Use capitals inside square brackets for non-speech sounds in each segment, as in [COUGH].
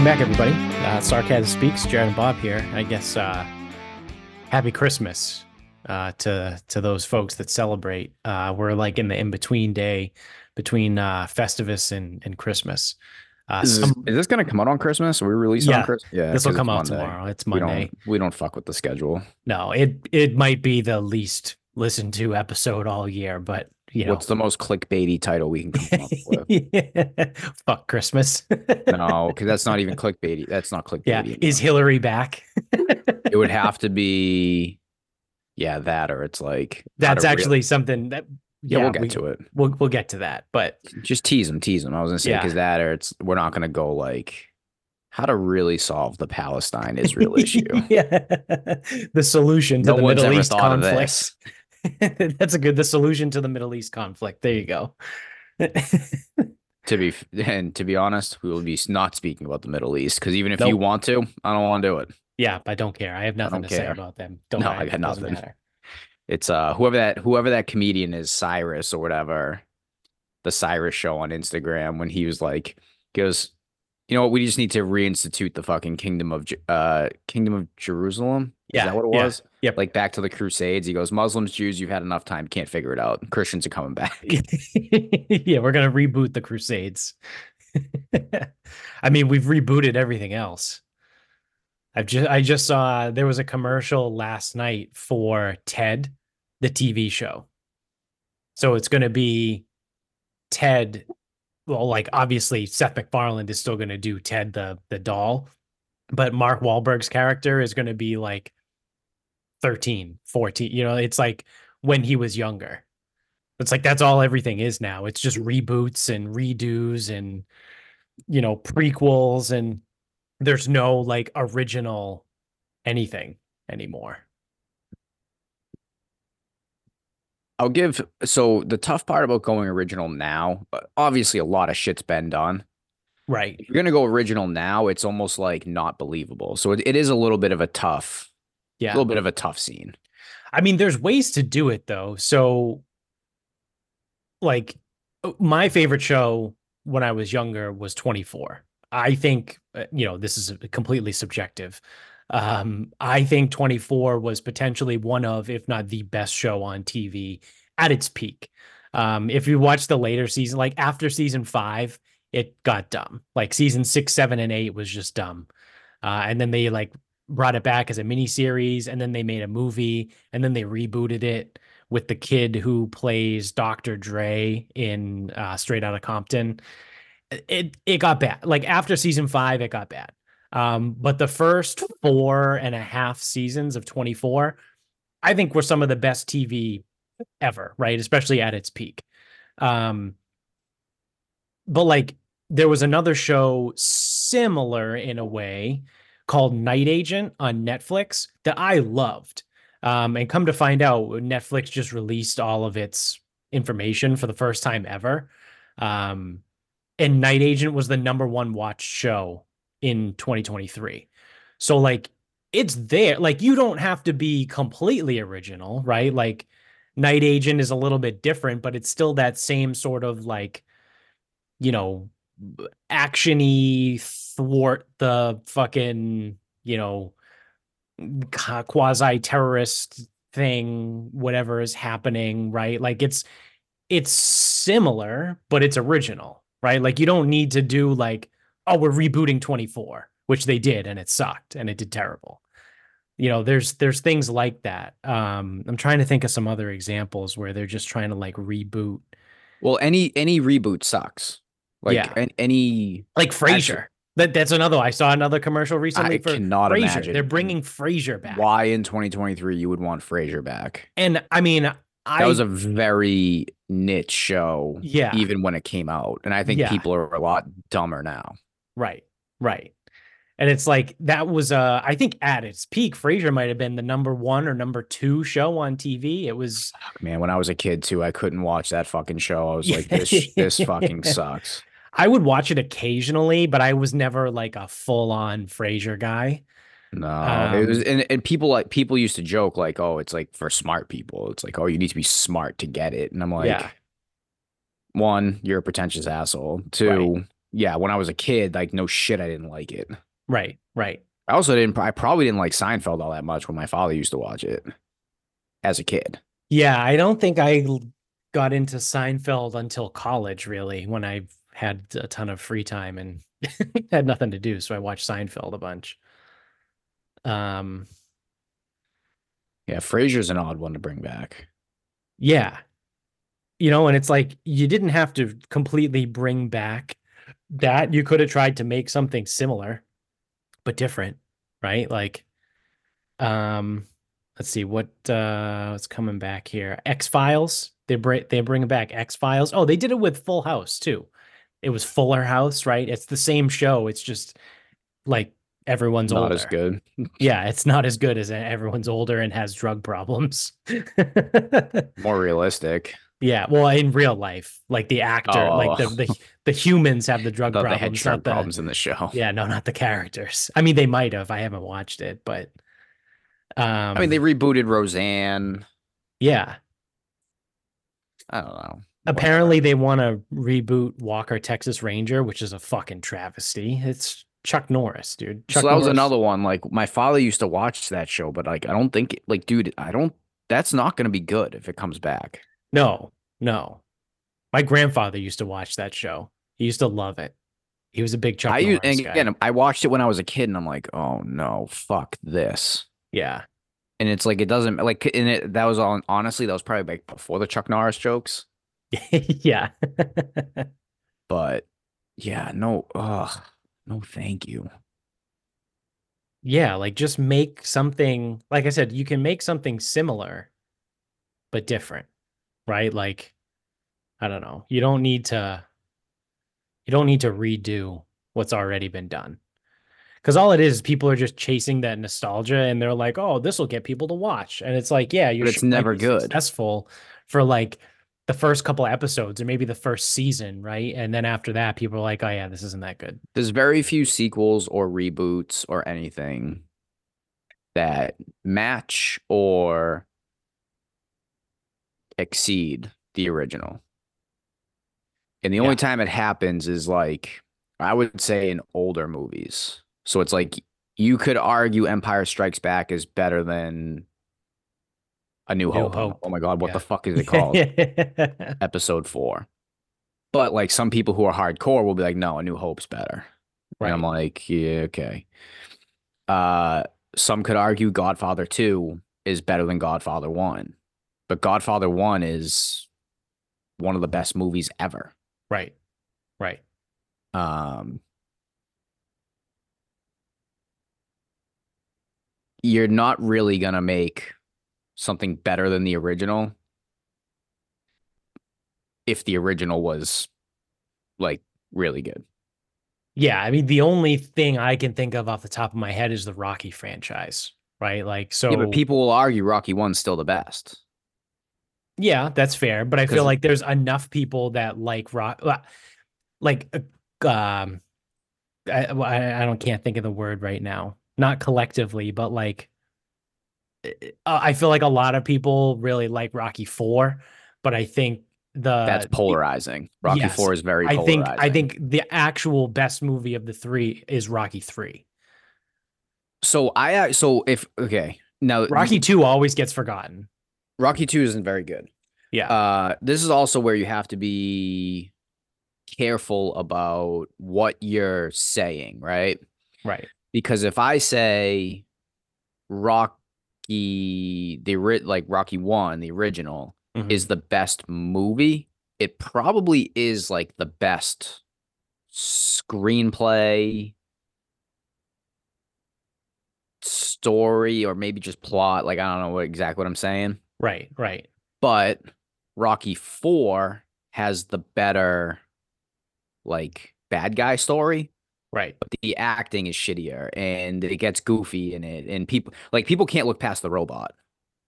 Welcome back, everybody. Uh, Sarcasm Speaks, Jared and Bob here. I guess uh, happy Christmas uh, to to those folks that celebrate. Uh, we're like in the in between day between uh, Festivus and, and Christmas. Uh, Is this, some- this gonna come out on Christmas? Are we release Yeah, on Christmas? Yeah, this will come out Monday. tomorrow. It's We Monday. don't we don't fuck with the schedule. No, it it might be the least listened to episode all year, but you know, What's the most clickbaity title we can come up [LAUGHS] with? yeah. [LAUGHS] fuck Christmas. no, because that's not even [LAUGHS] clickbaity. That's not clickbaity. yeah, is Hillary back? it would have to be, yeah, that or it's like That's to actually something that yeah, we'll get we, to it. We'll we'll get to that, but Just tease them, tease them. I was gonna say Yeah. that or it's we're not gonna go like how to really solve the Palestine Israel issue. yeah, the solution to No the Middle East conflict. [LAUGHS] That's a good. The solution to the Middle East conflict. There you go. [LAUGHS] To be and to be honest, we will be not speaking about the Middle East because even if you want to, I don't want to do it. yeah, I don't care. I have nothing don't to say care. about them. Don't No, matter. I got nothing. It's uh whoever that whoever that comedian is, Cyrus or whatever, the Cyrus show on Instagram when he was like goes, you know what, we just need to reinstitute the fucking kingdom of uh kingdom of Jerusalem. Is Yeah, that what it yeah, was? yep. Like back to the Crusades. He goes, Muslims, Jews, you've had enough time, can't figure it out. Christians are coming back. [LAUGHS] yeah, we're gonna reboot the Crusades. [LAUGHS] I mean, we've rebooted everything else. I've just I just saw there was a commercial last night for Ted, the TV show. So it's gonna be Ted. Well, like obviously Seth MacFarlane is still gonna do Ted the the doll, but Mark Wahlberg's character is gonna be like 13, 14. You know, it's like when he was younger. It's like that's all everything is now. It's just reboots and redos and you know prequels and there's no like original anything anymore. I'll give so the tough part about going original now, obviously a lot of shit's been done. Right. If you're gonna go original now, it's almost like not believable. So it, it is a little bit of a tough, a little bit of a tough scene. I mean, there's ways to do it though. So, like, uh, my favorite show when I was younger was 24. I think, uh, you know, this is completely subjective. Um, I think 24 was potentially one of, if not the best show on TV at its peak. Um, if you watch the later season, like after season five, it got dumb. Like season six, seven, and eight was just dumb. Uh, and then they like brought it back as a mini series, and then they made a movie, and then they rebooted it with the kid who plays Dr. Dre in uh, Straight Outta Compton. It it got bad. Like after season five, it got bad. Um, but the first four and a half seasons of 24, I think were some of the best TV ever, right? Especially at its peak. Um, but like there was another show similar in a way called Night Agent on Netflix that I loved. Um, and come to find out, Netflix just released all of its information for the first time ever. Um, and Night Agent was the number one watched show in 2023. So like it's there. Like you don't have to be completely original, right? Like Night Agent is a little bit different, but it's still that same sort of like, you know, actiony thwart the fucking, you know, quasi terrorist thing, whatever is happening, right? Like it's it's similar, but it's original, right? Like you don't need to do like, oh, we're rebooting 24, which they did and it sucked and it did terrible. You know, there's there's things like that. Um, I'm trying to think of some other examples where they're just trying to like reboot, Well, any any reboot sucks. Like Yeah. an- any like Frasier. That that's another. I saw another commercial recently I for cannot Frasier. imagine They're bringing Frasier back, why in 2023 you would want Frasier back. and I mean, I That was a very niche show, yeah, even when it came out. And I think Yeah. people are a lot dumber now. Right, right. And it's like that was uh I think at its peak, Frasier might have been the number one or number two show on TV. It was Man, when I was a kid too, I couldn't watch that fucking show. I was like, this [LAUGHS] this fucking sucks. I would watch it occasionally, but I was never like a full on Frasier guy. No, it was, Um, and, and people like people used to joke like, oh, it's like for smart people. It's like, oh, you need to be smart to get it. And I'm like, Yeah. one, you're a pretentious asshole. Two, yeah, when I was a kid, like no shit, I didn't like it. Right, right. I also didn't. I probably didn't like Seinfeld all that much when my father used to watch it as a kid. Yeah, I don't think I got into Seinfeld until college, really, when I had a ton of free time and [LAUGHS] had nothing to do. So I watched Seinfeld a bunch. Um, Yeah, Frasier's an odd one to bring back. yeah. You know, and it's like you didn't have to completely bring back that. You could have tried to make something similar, but different, right? Like, um, let's see what uh what's coming back here. X Files. They bring they bring back X Files. Oh, they did it with Full House too. It was Fuller House, right? It's the same show. It's just like everyone's Not older. as good. [LAUGHS] Yeah, it's not as good as everyone's older and has drug problems. [LAUGHS] More realistic. yeah, well, in real life, like the actor, like the Oh. the, the humans have the drug they had problems, drug not the problems in the show. yeah, no, not the characters. I mean, they might have. I haven't watched it, but um, I mean, they rebooted Roseanne. yeah. I don't know. Apparently, they want to reboot Walker Texas Ranger, which is a fucking travesty. It's Chuck Norris, dude. Chuck so that was another one. Like my father used to watch that show, but like I don't think like dude, I don't that's not gonna be good if it comes back. No, no. My grandfather used to watch that show. He used to love it. He was a big Chuck I Norris used, and guy. again I watched it when I was a kid and I'm like, oh no, fuck this. yeah, And it's like it doesn't like and it that was on honestly, that was probably like before the Chuck Norris jokes. [LAUGHS] yeah. But yeah, no, ugh, no thank you. yeah, like just make something like I said, you can make something similar but different, right? Like I don't know. You don't need to you don't need to redo what's already been done. Cuz all it is people are just chasing that nostalgia and they're like, "Oh, this will get people to watch." And it's like, yeah, you're it's never good. successful for like the first couple episodes or maybe the first season, right? And then after that people are like, "Oh yeah, this isn't that good." There's very few sequels or reboots or anything that match or exceed the original. And the only time it happens is like I would say in older movies. So it's like you could argue Empire Strikes Back is better than A New, New Hope. Hope. Oh my god, what Yeah. the fuck is it called? [LAUGHS] Episode 4. But like some people who are hardcore will be like no, A New Hope's better. And I'm like, yeah, okay. Uh, some could argue Godfather 2 is better than Godfather 1. But Godfather 1 is one of the best movies ever. Right. Right. Um, you're not really going to make something better than the original if the original was like really good. Yeah, I mean the only thing I can think of off the top of my head is the Rocky franchise, right? Like so yeah, but people will argue Rocky 1's still the best. Yeah, that's fair, but I feel like there's enough people that like rock like uh, um I, I don't can't think of the word right now. Not collectively, but like uh, Eh, eh, I feel like a lot of people really like Rocky 4, but I think the That's polarizing. Rocky yes, 4 is very I polarizing. think I think the actual best movie of the 3 is Rocky 3. So I uh, so if okay now Rocky 2 always gets forgotten. Rocky two isn't very good. Yeah. Uh, this is also where you have to be careful about what you're saying, right? right. Because if I say Rocky, the like Rocky one, the original Mhm. is the best movie, it probably is like the best screenplay story or maybe just plot like i don't know what exactly what i'm saying Right, right. but rocky 4 has the better like bad guy story Right. but the acting is shittier and it gets goofy in it and people like people can't look past the robot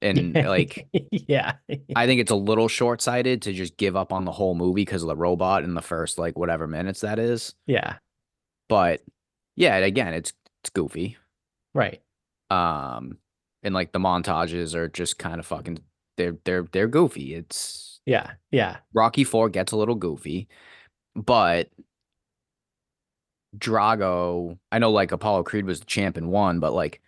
and [LAUGHS] like yeah. [LAUGHS] i think it's a little short-sighted to just give up on the whole movie because of the robot in the first like whatever minutes that is Yeah. but yeah again it's it's goofy Right. um and like the montages are just kind of fucking they're they're they're goofy it's Yeah. Yeah. rocky 4 gets a little goofy but Drago, I know like Apollo Creed was the champ and won, but like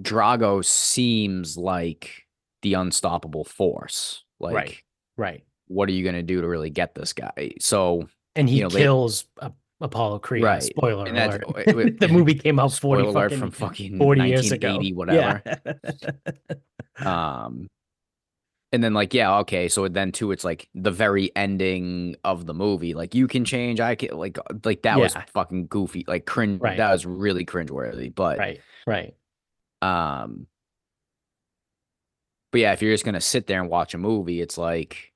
Drago seems like the unstoppable force. Like, Right. right. what are you gonna do to really get this guy? So And he You know, they- kills A- Apollo Creed. Right. Spoiler alert. it- it- [LAUGHS] the movie came out 40 spoiler alert fucking, from fucking 40 years ago. 1980, [LAUGHS] whatever. Yeah. [LAUGHS] Um, and then like yeah, okay, so then too, it's like the very ending of the movie. Like you can change, I can like like that was fucking goofy, like cringe. Right. That was really cringeworthy. But right. Right. um, but yeah, if you're just gonna sit there and watch a movie, it's like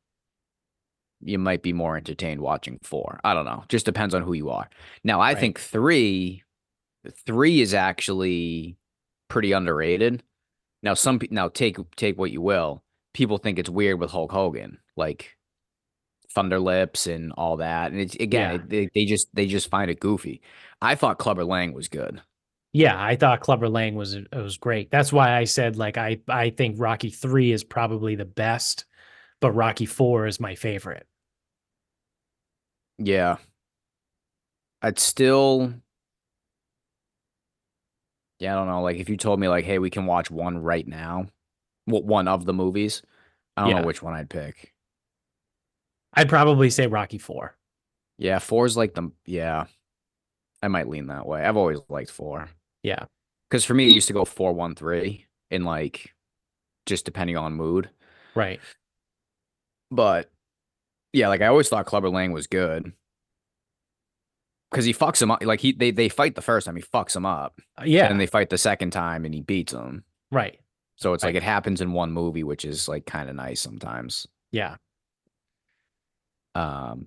you might be more entertained watching four. I don't know. Just depends on who you are. Now, I Right. think three, three is actually pretty underrated. Now, some now take take what you will. People think it's weird with Hulk Hogan, like Thunder Lips and all that, and it's again, Yeah. it- they, they just they just find it goofy. I thought Clubber Lang was good. Yeah, I thought Clubber Lang was it was great. That's why I said like I I think Rocky 3 is probably the best, but Rocky 4 is my favorite. Yeah. I'd still Yeah, I don't know. Like if you told me like, hey, we can watch one right now, what one of the movies, I don't Yeah. know which one I'd pick. I'd probably say Rocky 4. Yeah, four's like the yeah. I might lean that way. I've always liked four. Yeah. Because for me, it used to go four one three in like just depending on mood. Right. But yeah, like I always thought Clubber Lang was good. Cause he fucks him up. Like he they they fight the first time, he fucks him up. Uh, Yeah. And then they fight the second time and he beats him. right. So it's like it happens in one movie, which is like kind of nice sometimes. Yeah. Um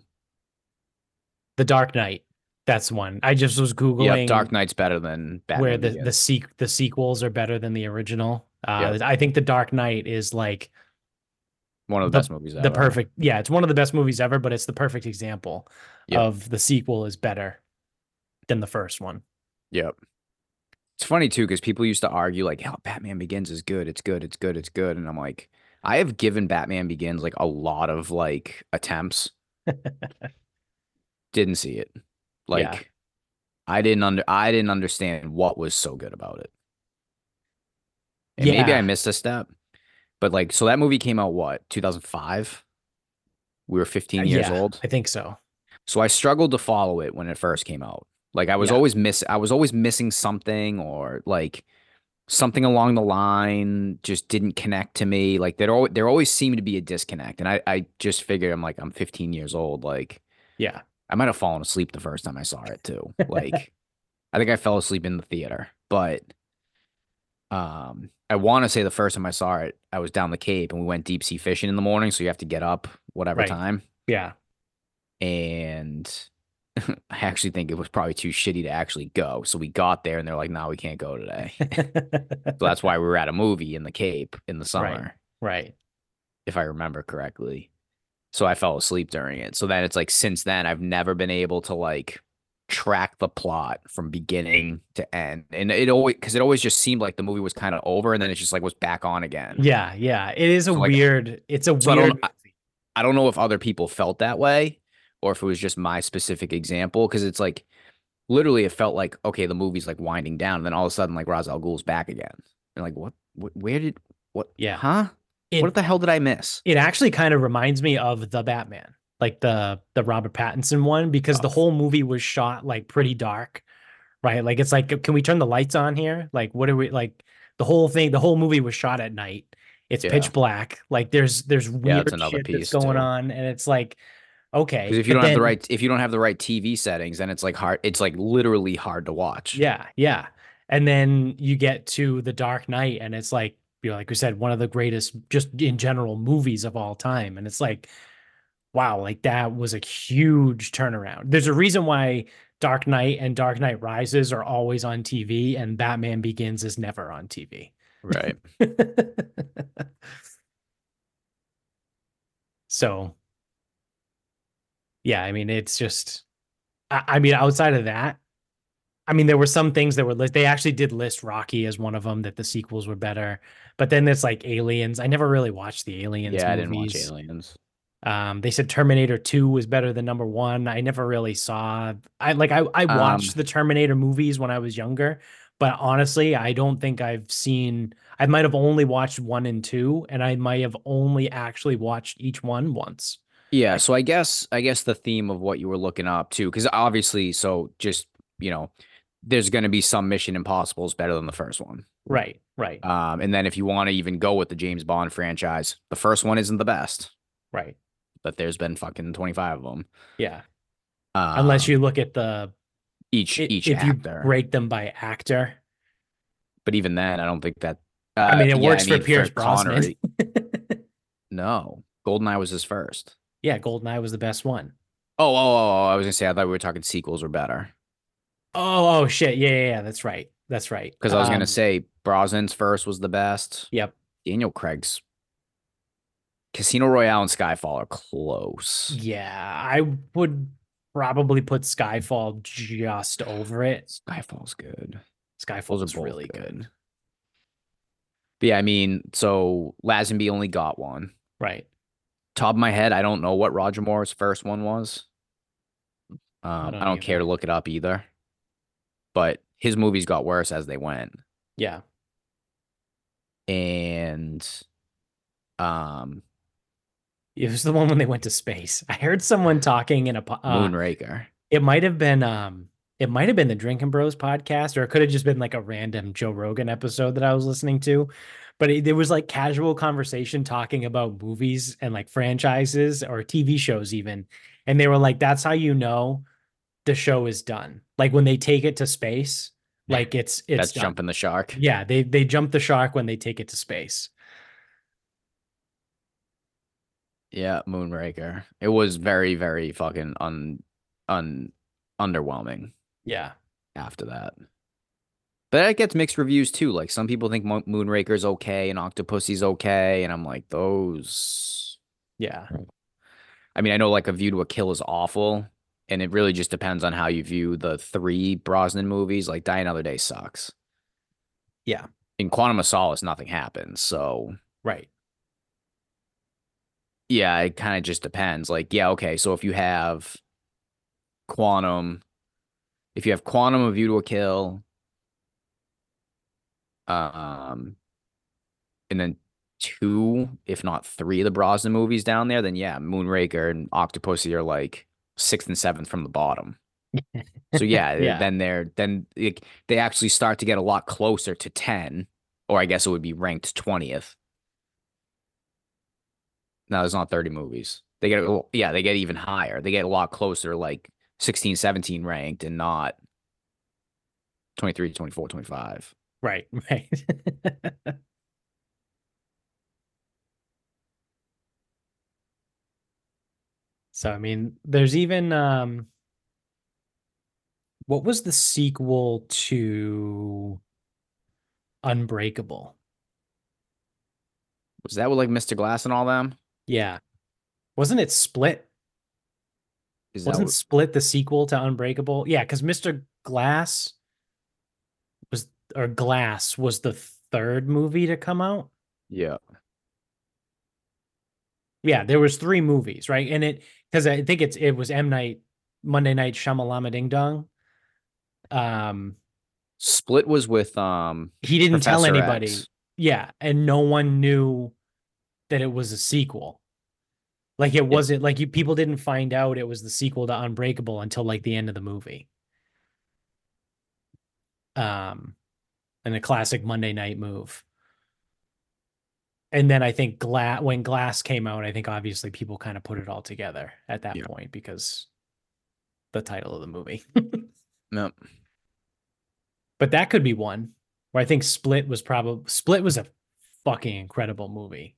The Dark Knight. That's one. I just was googling yeah, Dark Knight's better than Batman. where the the Begins. the sequels are better than the original. Uh. I think The Dark Knight is like one of the, the- best movies ever. the perfect. Yeah, it's one of the best movies ever, but it's the perfect example Yep. of the sequel is better than the first one. Yep. It's funny too because people used to argue like, "Oh, Batman Begins is good. It's good. It's good. It's good." And I'm like, I have given Batman Begins like a lot of like attempts. Didn't see it. Like, Yeah. I didn't under I didn't understand what was so good about it. And maybe I missed a step, but like, so that movie came out what 2005. We were 15 years Uh, Yeah, old. I think so. So I struggled to follow it when it first came out. Like I was Yeah. always miss I was always missing something or like something along the line just didn't connect to me. Like there always there always seemed to be a disconnect. And I I just figured I'm like I'm 15 years old. Like Yeah. I might have fallen asleep the first time I saw it too. [LAUGHS] Like I think I fell asleep in the theater, but um I want to say the first time I saw it, I was down the Cape and we went deep sea fishing in the morning, so you have to get up whatever Right. time Yeah. and [LAUGHS] I actually think it was probably too shitty to actually go. So we got there and they're like, no, we can't go today. so that's why we were at a movie in the Cape in the summer, right. if I remember correctly. So I fell asleep during it. So then it's like since then I've never been able to like track the plot from beginning to end. And it always because it always just seemed like the movie was kind of over and then it just like was back on again. Yeah. Yeah. It is a So, like, weird. It's a so I don't- weird. I- I don't know if other people felt that way or if it was just my specific example because it's like literally it felt like okay the movie's like winding down and then all of a sudden like Ra's al Ghul's back again and like what, what where did what Yeah. huh It, what the hell did I miss it actually kind of reminds me of the Batman, like the the Robert Pattinson one, because the Oh. whole movie was shot like pretty dark, right? Like it's like, can we turn the lights on here? Like, what are we like? The whole thing, the whole movie was shot at night. It's Yeah. pitch black. Like there's there's weird another shit that's going too. on, and it's like, okay, because if you don't have the right if you don't have the right TV settings then it's like hard it's like literally hard to watch Yeah, yeah. And then you get to The Dark Knight, and it's like, you know, like we said, one of the greatest, just in general, movies of all time. And it's like, wow, like that was a huge turnaround. There's a reason why Dark Knight and Dark Knight Rises are always on TV, and Batman Begins is never on TV. right [LAUGHS] so, yeah, I mean, it's just, I, I mean, outside of that, I mean, there were some things that were list. They actually did list Rocky as one of them that the sequels were better, but then it's like Aliens. I never really watched the Aliens. yeah I didn't watch. Aliens Um, they said Terminator 2 was better than number one. I never really saw I like I, I watched Um, the Terminator movies when I was younger, but honestly, I don't think I've seen I might have only watched one and two, and I might have only actually watched each one once. Yeah, so I guess I guess the theme of what you were looking up too, because obviously, so just you know, there's going to be some Mission Impossibles better than the first one. Right, right, Um, and then if you want to even go with the James Bond franchise, the first one isn't the best, right. but there's been fucking 25 of them. Yeah. Unless Um, you look at the each i- each if you actor, break them by actor. but even then, I don't think that. Uh, I mean, it yeah, works I mean, for Pierce Brosnan. Connery- [LAUGHS] no, Goldeneye was his first. Yeah, Goldeneye was the best one. Oh, oh, oh, oh, I was gonna say I thought we were talking sequels were better Oh, oh shit. Yeah, yeah, yeah. That's right. That's right. because I was Um, gonna say Brosnan's first was the best. Yep. Daniel Craig's Casino Royale and Skyfall are close. Yeah, I would probably put Skyfall just over it. Skyfall's good. Skyfall Those are is both really good. But yeah, I mean, so Lazenby only got one. Right. Top of my head, I don't know what Roger Moore's first one was. Um, I don't don't, care to look it up either. But his movies got worse as they went. Yeah. And um It was the one when they went to space. I heard someone talking in a po- uh, Moonraker. it might have been um it might have been the Drinking Bros podcast or it could have just been like a random Joe Rogan episode that I was listening to. But it, there was like casual conversation talking about movies and like franchises or TV shows even. And they were like that's how you know the show is done. Like when they take it to space, like it's it's That's done. jumping the shark. Yeah, they they jump the shark when they take it to space. Yeah, Moonraker. It was very, very fucking un un underwhelming Yeah. after that. But it gets mixed reviews too. Like some people think Mo- Moonraker's okay and Octopussy's okay, and I'm like, those. Yeah. I mean, I know like A View to a Kill is awful, and it really just depends on how you view the three Brosnan movies. Like Die Another Day sucks. Yeah. In Quantum of Solace, nothing happens. So Right. yeah, it kind of just depends. Like, yeah, okay. So if you have Quantum, if you have Quantum, of View to a Kill, um, and then two, if not three, of the Brosnan movies down there, then yeah, Moonraker and Octopussy are like sixth and seventh from the bottom. So [LAUGHS] yeah, Yeah. then they're then like, they actually start to get a lot closer to ten, or I guess it would be ranked twentieth. No, there's not 30 movies. They get, a yeah, they get even higher. They get a lot closer, like 16, 17 ranked and not 23, 24, 25. Right. [LAUGHS] Right. so I mean, there's even um what was the sequel to Unbreakable? Was that with like Mr. Glass and all them? Yeah. Wasn't it Split? Is Wasn't what, Split the sequel to Unbreakable? Yeah, because Mr. Glass or Glass was the third movie to come out. yeah. Yeah, there was three movies, right? And it because I think it's it was M Night Monday Night Shyamalama Ding Dong. Um, Split was with um he didn't tell anybody. X. Yeah, and no one knew that it was a sequel. Like it wasn't like you people didn't find out it was the sequel to Unbreakable until like the end of the movie. Um, and a classic Monday night move. And then I think Glass when Glass came out, I think obviously people kind of put it all together at that Yeah. point because the title of the movie. [LAUGHS] no. but that could be one where I think Split was probably Split was a fucking incredible movie.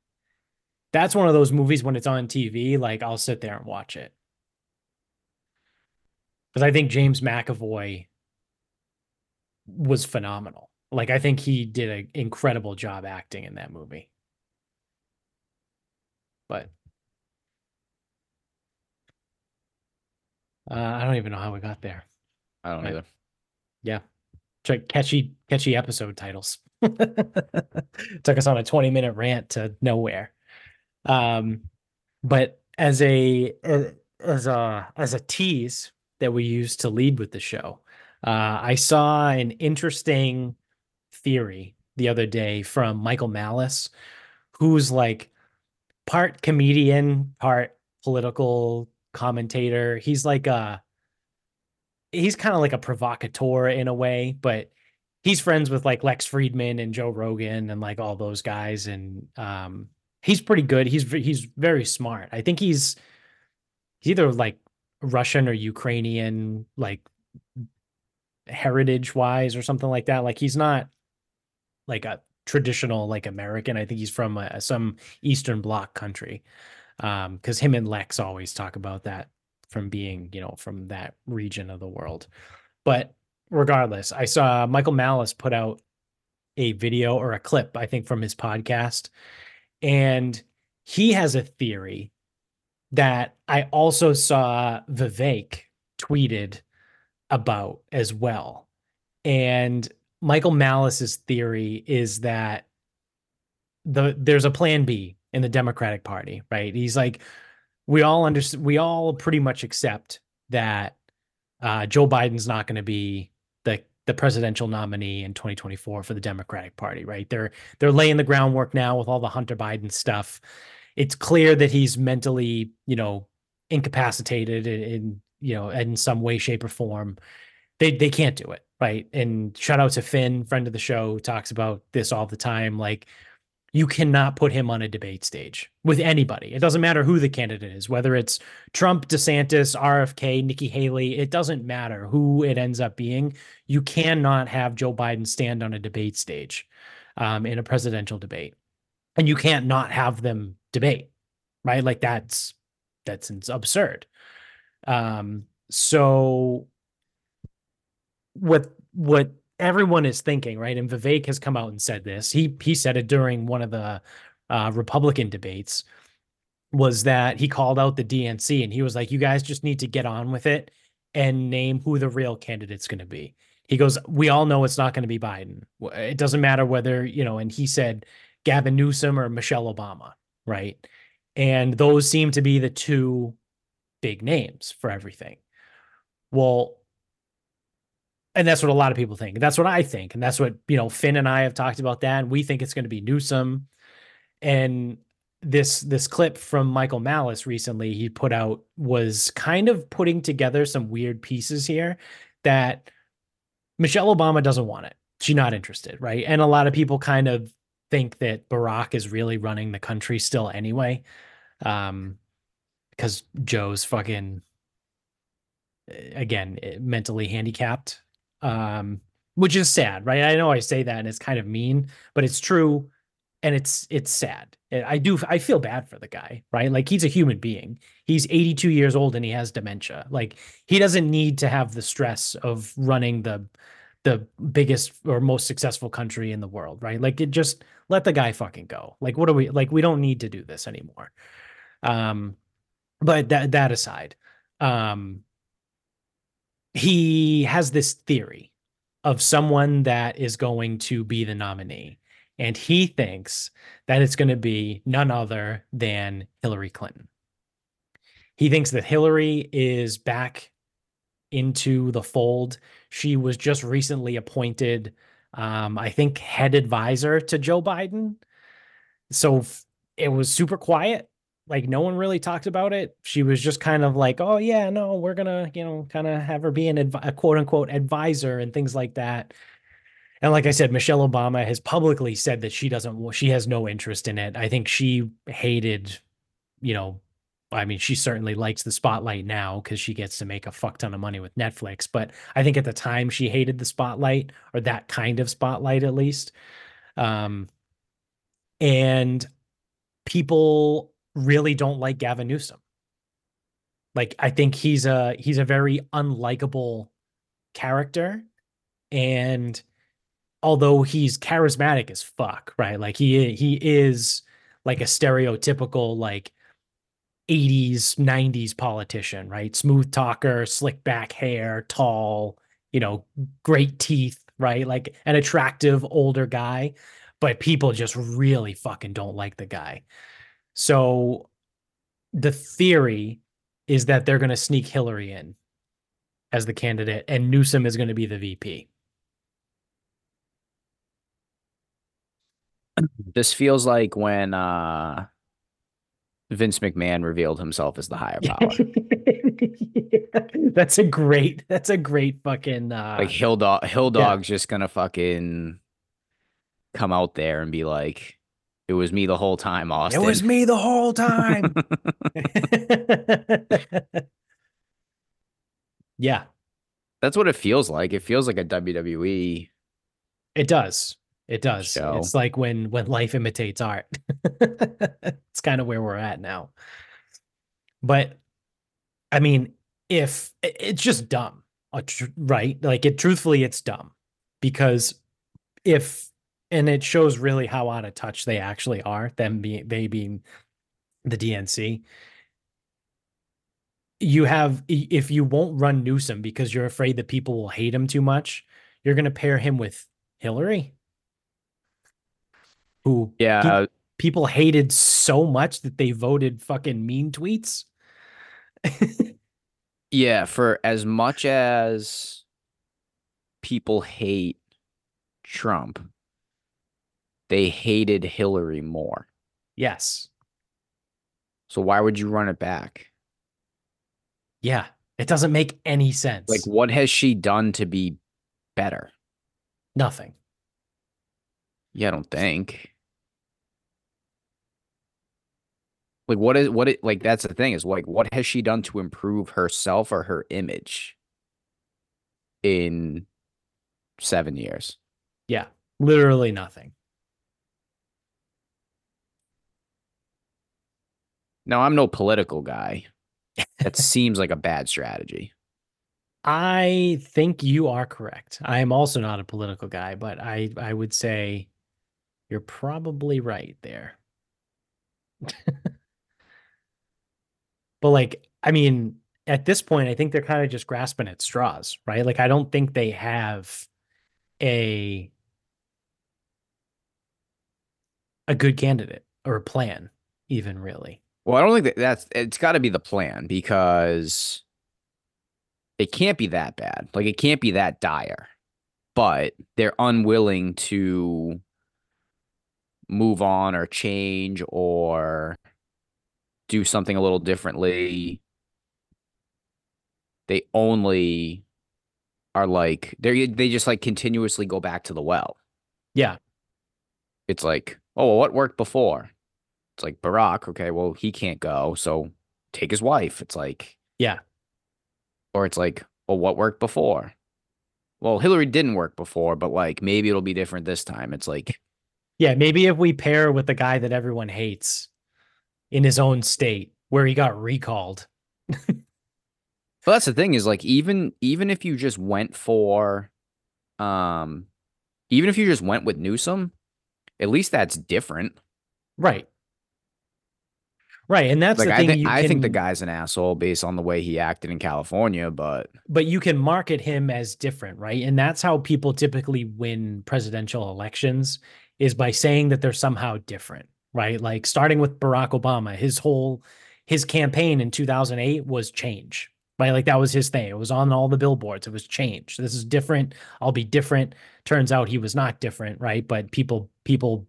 That's one of those movies when it's on TV, like I'll sit there and watch it. Because I think James McAvoy was phenomenal. Like I think he did an incredible job acting in that movie. But uh, I don't even know how we got there. I don't either. Yeah. Check catchy, catchy episode titles. [LAUGHS] Took us on a 20 minute rant to nowhere. Um, but as a as a as a tease that we use to lead with the show, uh, I saw an interesting theory the other day from Michael Malice, who's like part comedian, part political commentator. He's like a he's kind of like a provocateur in a way, but he's friends with like Lex Fridman and Joe Rogan and like all those guys and um he's pretty good. He's he's very smart. I think he's he's either like Russian or Ukrainian like heritage wise or something like that. Like he's not like a traditional like American. I think he's from a, some Eastern Bloc country. Um, because him and Lex always talk about that from being, you know, from that region of the world. But regardless, I saw Michael Malice put out a video or a clip, I think, from his podcast. And he has a theory that I also saw Vivek tweeted about as well. And Michael Malice's theory is that the there's a plan B in the Democratic Party, right? He's like, we all understand, we all pretty much accept that uh, Joe Biden's not going to be the the presidential nominee in 2024 for the Democratic Party, right? They're they're laying the groundwork now with all the Hunter Biden stuff. It's clear that he's mentally, you know, incapacitated in, in you know in some way, shape, or form. They they can't do it, right? And shout out to Finn, friend of the show, talks about this all the time. Like you cannot put him on a debate stage with anybody. It doesn't matter who the candidate is, whether it's Trump, DeSantis, RFK, Nikki Haley, it doesn't matter who it ends up being. You cannot have Joe Biden stand on a debate stage um, in a presidential debate. And you can't not have them debate, right? Like that's that's absurd. Um, so what what everyone is thinking, right? And Vivek has come out and said this. He he said it during one of the uh, Republican debates. Was that he called out the DNC and he was like, "You guys just need to get on with it and name who the real candidate's going to be." He goes, "We all know it's not going to be Biden. It doesn't matter whether you know." And he said, Gavin Newsom or Michelle Obama, right? And those seem to be the two big names for everything. Well, and that's what a lot of people think. That's what I think. And that's what, you know, Finn and I have talked about that. And we think it's going to be Newsom. And this this clip from Michael Malice recently he put out was kind of putting together some weird pieces here that Michelle Obama doesn't want it. She's not interested, right? And a lot of people kind of think that Barack is really running the country still anyway. Um because Joe's fucking again mentally handicapped um, which is sad, right? I know I say that and it's kind of mean, but it's true, and it's it's sad. I do I feel bad for the guy, right? Like he's a human being. He's 82 years old and he has dementia. Like he doesn't need to have the stress of running the the biggest or most successful country in the world, right? Like it just let the guy fucking go. Like what are we like we don't need to do this anymore. Um but that that aside, um he has this theory of someone that is going to be the nominee. And he thinks that it's going to be none other than Hillary Clinton. He thinks that Hillary is back into the fold. She was just recently appointed, um, I think, head advisor to Joe Biden. So it was super quiet like no one really talked about it. She was just kind of like, "Oh yeah, no, we're gonna, you know, kind of have her be an adv- a quote unquote advisor and things like that." And like I said, Michelle Obama has publicly said that she doesn't, she has no interest in it. I think she hated, you know, I mean, she certainly likes the spotlight now because she gets to make a fuck ton of money with Netflix. But I think at the time she hated the spotlight or that kind of spotlight at least. Um, and people really don't like Gavin Newsom. Like I think he's a he's a very unlikable character and although he's charismatic as fuck, right? Like he he is like a stereotypical like 80s 90s politician, right? Smooth talker, slick back hair, tall, you know, great teeth, right? Like an attractive older guy, but people just really fucking don't like the guy. So the theory is that they're going to sneak Hillary in as the candidate and Newsom is going to be the VP. This feels like when uh Vince McMahon revealed himself as the higher power. [LAUGHS] that's a great that's a great fucking uh like Hill Dog Hill Dog's yeah. just gonna fucking come out there and be like, it was me the whole time, Austin. It was me the whole time. [LAUGHS] yeah. That's what it feels like. It feels like a WWE. It does. It does. Show. It's like when when life imitates art. [LAUGHS] it's kind of where we're at now. But I mean, if it's just dumb, right? Like it truthfully it's dumb because if and it shows really how out of touch they actually are, them being they being the DNC. You have if you won't run Newsom because you're afraid that people will hate him too much, you're going to pair him with Hillary who yeah pe- uh, people hated so much that they voted fucking mean tweets. yeah, for as much as people hate Trump, they hated Hillary more. Yes. So why would you run it back? Yeah, it doesn't make any sense. Like what has she done to be better? Nothing. Yeah, I don't think. Like what is what it like that's the thing is like what has she done to improve herself or her image in 7 years? Yeah, literally nothing. Now, I'm no political guy. That [LAUGHS] seems like a bad strategy. I think you are correct. I am also not a political guy, but I I would say you're probably right there. [LAUGHS] but like, I mean, at this point, I think they're kind of just grasping at straws, right? Like, I don't think they have a a good candidate or a plan, even really. Well, I don't think that that's it's got to be the plan because it can't be that bad. Like, it can't be that dire, but they're unwilling to move on or change or do something a little differently. They only are like they they just like continuously go back to the well. Yeah. It's like, oh, well, what worked before? It's like Barack, okay, well, he can't go, so take his wife. It's like, yeah. Or it's like, well, what worked before? Well, Hillary didn't work before, but like maybe it'll be different this time. It's like yeah, maybe if we pair with the guy that everyone hates in his own state where he got recalled. [LAUGHS] well, that's the thing is like even even if you just went for um even if you just went with Newsom, at least that's different. Right. Right, and that's like, the thing. I, th- I think the guy's an asshole based on the way he acted in California, but but you can market him as different, right? And that's how people typically win presidential elections is by saying that they're somehow different, right? Like starting with Barack Obama, his whole his campaign in 2008 was change, right? Like that was his thing. It was on all the billboards. It was change. This is different. I'll be different. Turns out he was not different, right? But people people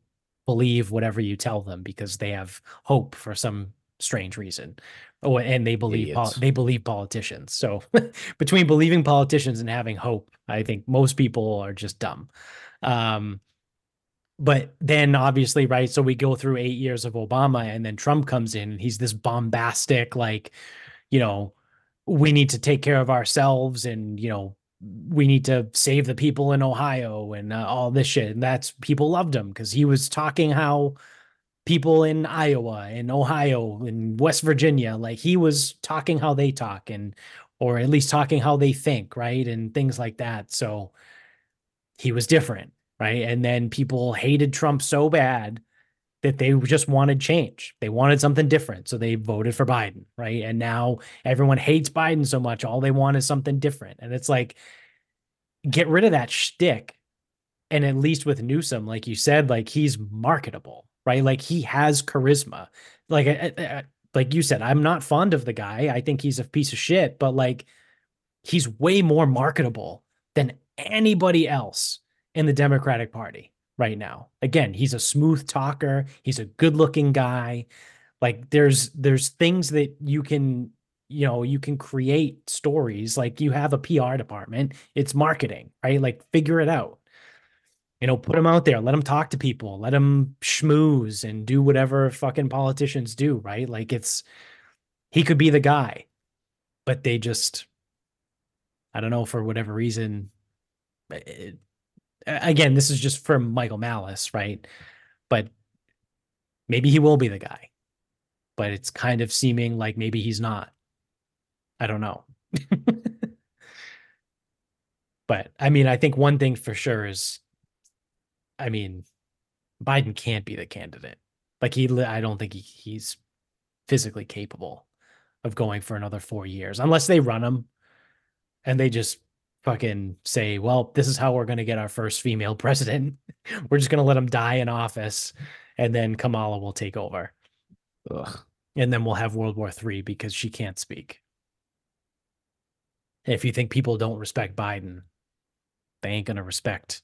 believe whatever you tell them because they have hope for some strange reason. Oh, and they believe pol- they believe politicians. So [LAUGHS] between believing politicians and having hope, I think most people are just dumb. Um, but then obviously right so we go through eight years of obama and then trump comes in and he's this bombastic like you know we need to take care of ourselves and you know we need to save the people in ohio and uh, all this shit and that's people loved him because he was talking how people in iowa and ohio and west virginia like he was talking how they talk and or at least talking how they think right and things like that so he was different right? And then people hated Trump so bad that they just wanted change. They wanted something different. So they voted for Biden, right? And now everyone hates Biden so much. All they want is something different. And it's like, get rid of that shtick. And at least with Newsom, like you said, like he's marketable, right? Like he has charisma. Like like you said, I'm not fond of the guy. I think he's a piece of shit, but like he's way more marketable than anybody else in the Democratic Party right now. Again, he's a smooth talker, he's a good-looking guy. Like there's there's things that you can you know, you can create stories like you have a PR department, it's marketing, right? Like figure it out. You know, put him out there, let him talk to people, let him schmooze and do whatever fucking politicians do, right? Like it's he could be the guy. But they just I don't know for whatever reason it, again, this is just from Michael Malice, right? But maybe he will be the guy. But it's kind of seeming like maybe he's not. I don't know. [LAUGHS] but I mean, I think one thing for sure is I mean, Biden can't be the candidate. Like he I don't think he, he's physically capable of going for another 4 years unless they run him and they just fucking say, well, this is how we're going to get our first female [LAUGHS] president. we're just going to let him die in office and then Kamala will take over. Ugh. And then we'll have World War III because she can't speak. If you think people don't respect Biden, they ain't going to respect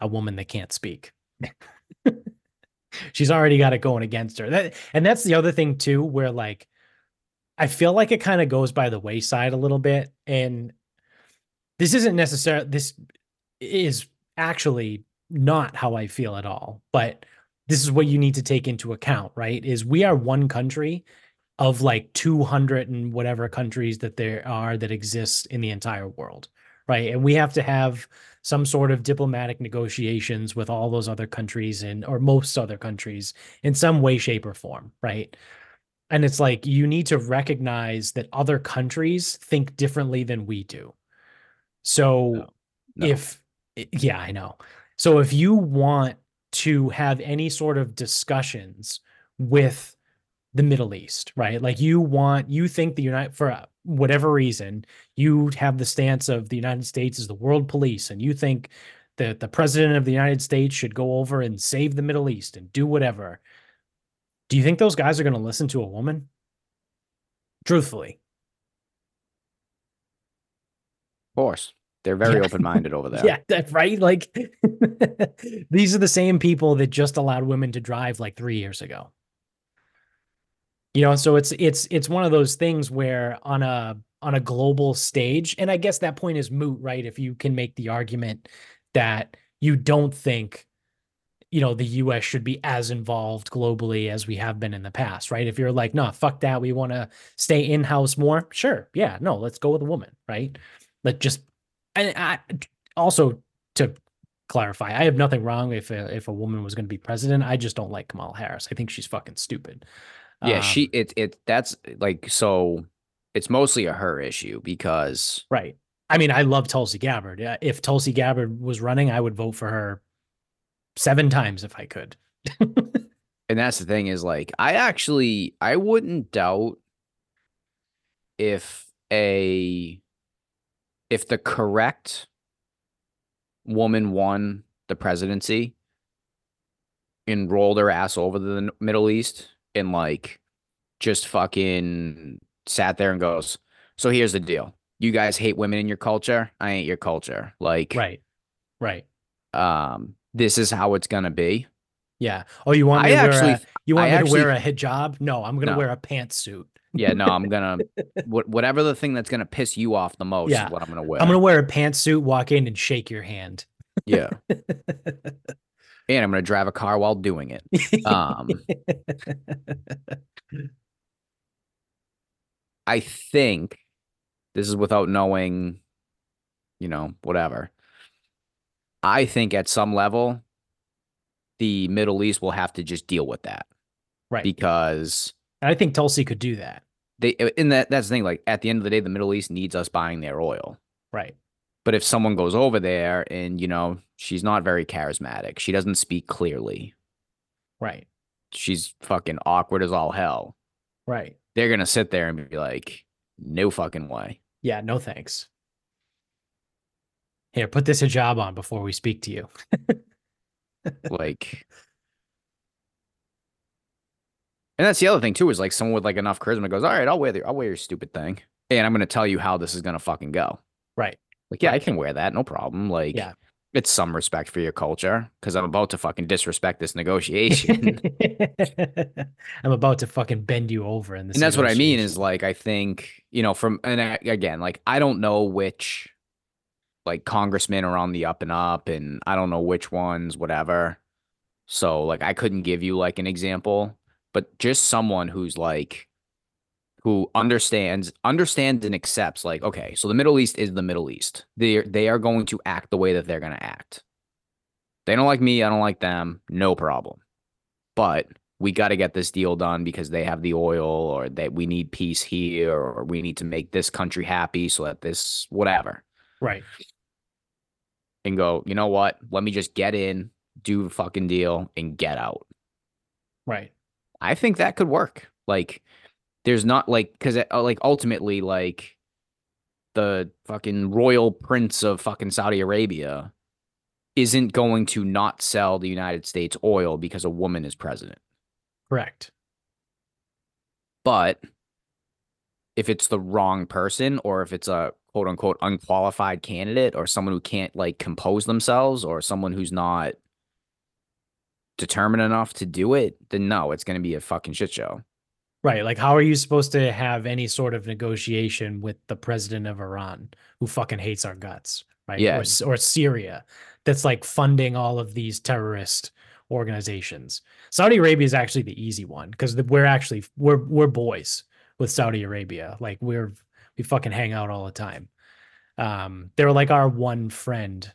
a woman that can't speak. [LAUGHS] She's already got it going against her. That, and that's the other thing too where like I feel like it kind of goes by the wayside a little bit and this isn't necessarily this is actually not how I feel at all, but this is what you need to take into account, right? Is we are one country of like 200 and whatever countries that there are that exist in the entire world, right? And we have to have some sort of diplomatic negotiations with all those other countries and or most other countries in some way shape or form, right? And it's like you need to recognize that other countries think differently than we do so No. No. if yeah, I know. So if you want to have any sort of discussions with the Middle East, right? Like you want you think the United for uh, whatever reason, you have the stance of the United States is the world police and you think that the president of the United States should go over and save the Middle East and do whatever. Do you think those guys are going to listen to a woman? Truthfully. Of course. They're very Yeah. open minded over [LAUGHS] there. Yeah, that right. Like [LAUGHS] these are the same people that just allowed women to drive like three years ago. You know, so it's it's it's one of those things where on a on a global stage, and I guess that point is moot, right? If you can make the argument that you don't think, you know, the US should be as involved globally as we have been in the past, right? If you're like, no, fuck that, we want to stay in-house more, sure. Yeah, no, let's go with a woman, right? Let just and I also to clarify, I have nothing wrong if a, if a woman was going to be president. I just don't like Kamala Harris. I think she's fucking stupid. Yeah, Um, she it it that's like so it's mostly a her issue because right. I mean, I love Tulsi Gabbard. Yeah, If Tulsi Gabbard was running, I would vote for her seven times if I could. [LAUGHS] and that's the thing is like I actually I wouldn't doubt if a if the correct woman won the presidency and rolled her ass over to the Middle East and like just fucking sat there and goes, So here's the deal. You guys hate women in your culture. I ain't your culture. Like right. Right. um this is how it's gonna be. Yeah. Oh, you want me I to wear actually a, you want I me to wear a hijab? No, I'm going to No. wear a pantsuit. Yeah, no, I'm gonna [LAUGHS] what whatever the thing that's gonna piss you off the most Yeah. is what I'm gonna wear. I'm going to wear a pantsuit, walk in and shake your hand. yeah, [LAUGHS] and I'm gonna drive a car while doing it. Um, [LAUGHS] I think this is without knowing, you know, whatever. I think at some level, the Middle East will have to just deal with that right. because I think Tulsi could do that. they uh, in that that's the thing. Like at the end of the day, the Middle East needs us buying their oil. Right. But if someone goes over there and, you know, she's not very charismatic, she doesn't speak clearly, Right. she's fucking awkward as all hell, Right. they're going to sit there and be like, no fucking way. Yeah, no thanks. Here, put this hijab on before we speak to you. [LAUGHS] Like, And that's the other thing too, is like someone with like enough charisma goes, All right, I'll wear the I'll wear your stupid thing. And I'm gonna tell you how this is gonna fucking go. Right. Like, yeah, I can wear that, no problem. Like Yeah. it's some respect for your culture because I'm about to fucking disrespect this negotiation. [LAUGHS] I'm about to fucking bend you over in this. and that's what I mean is like I think you know from and I, again like I don't know which like congressmen are on the up and up and I don't know which ones whatever. So like I couldn't give you like an example but just someone who's like who understands understands and accepts like okay so the Middle East is the Middle East. They they are going to act the way that they're going to act. They don't like me I don't like them no problem. But we got to get this deal done because they have the oil or that we need peace here or we need to make this country happy so that this whatever. Right. And go you know what let me just get in do the fucking deal and get out Right. i think that could work like there's not like because uh, like ultimately like the fucking royal prince of fucking saudi arabia isn't going to not sell the united states oil because a woman is president Correct. But if it's the wrong person or if it's a quote unquote unqualified candidate or someone who can't like compose themselves or someone who's not determined enough to do it, then no, it's going to be a fucking shit show. Right. Like, how are you supposed to have any sort of negotiation with the president of Iran who fucking hates our guts? Right. Yeah. Or, or Syria that's like funding all of these terrorist organizations. Saudi Arabia is actually the easy one because we're actually we're we're boys with Saudi Arabia. Like we're we fucking hang out all the time. Um, they're like our one friend.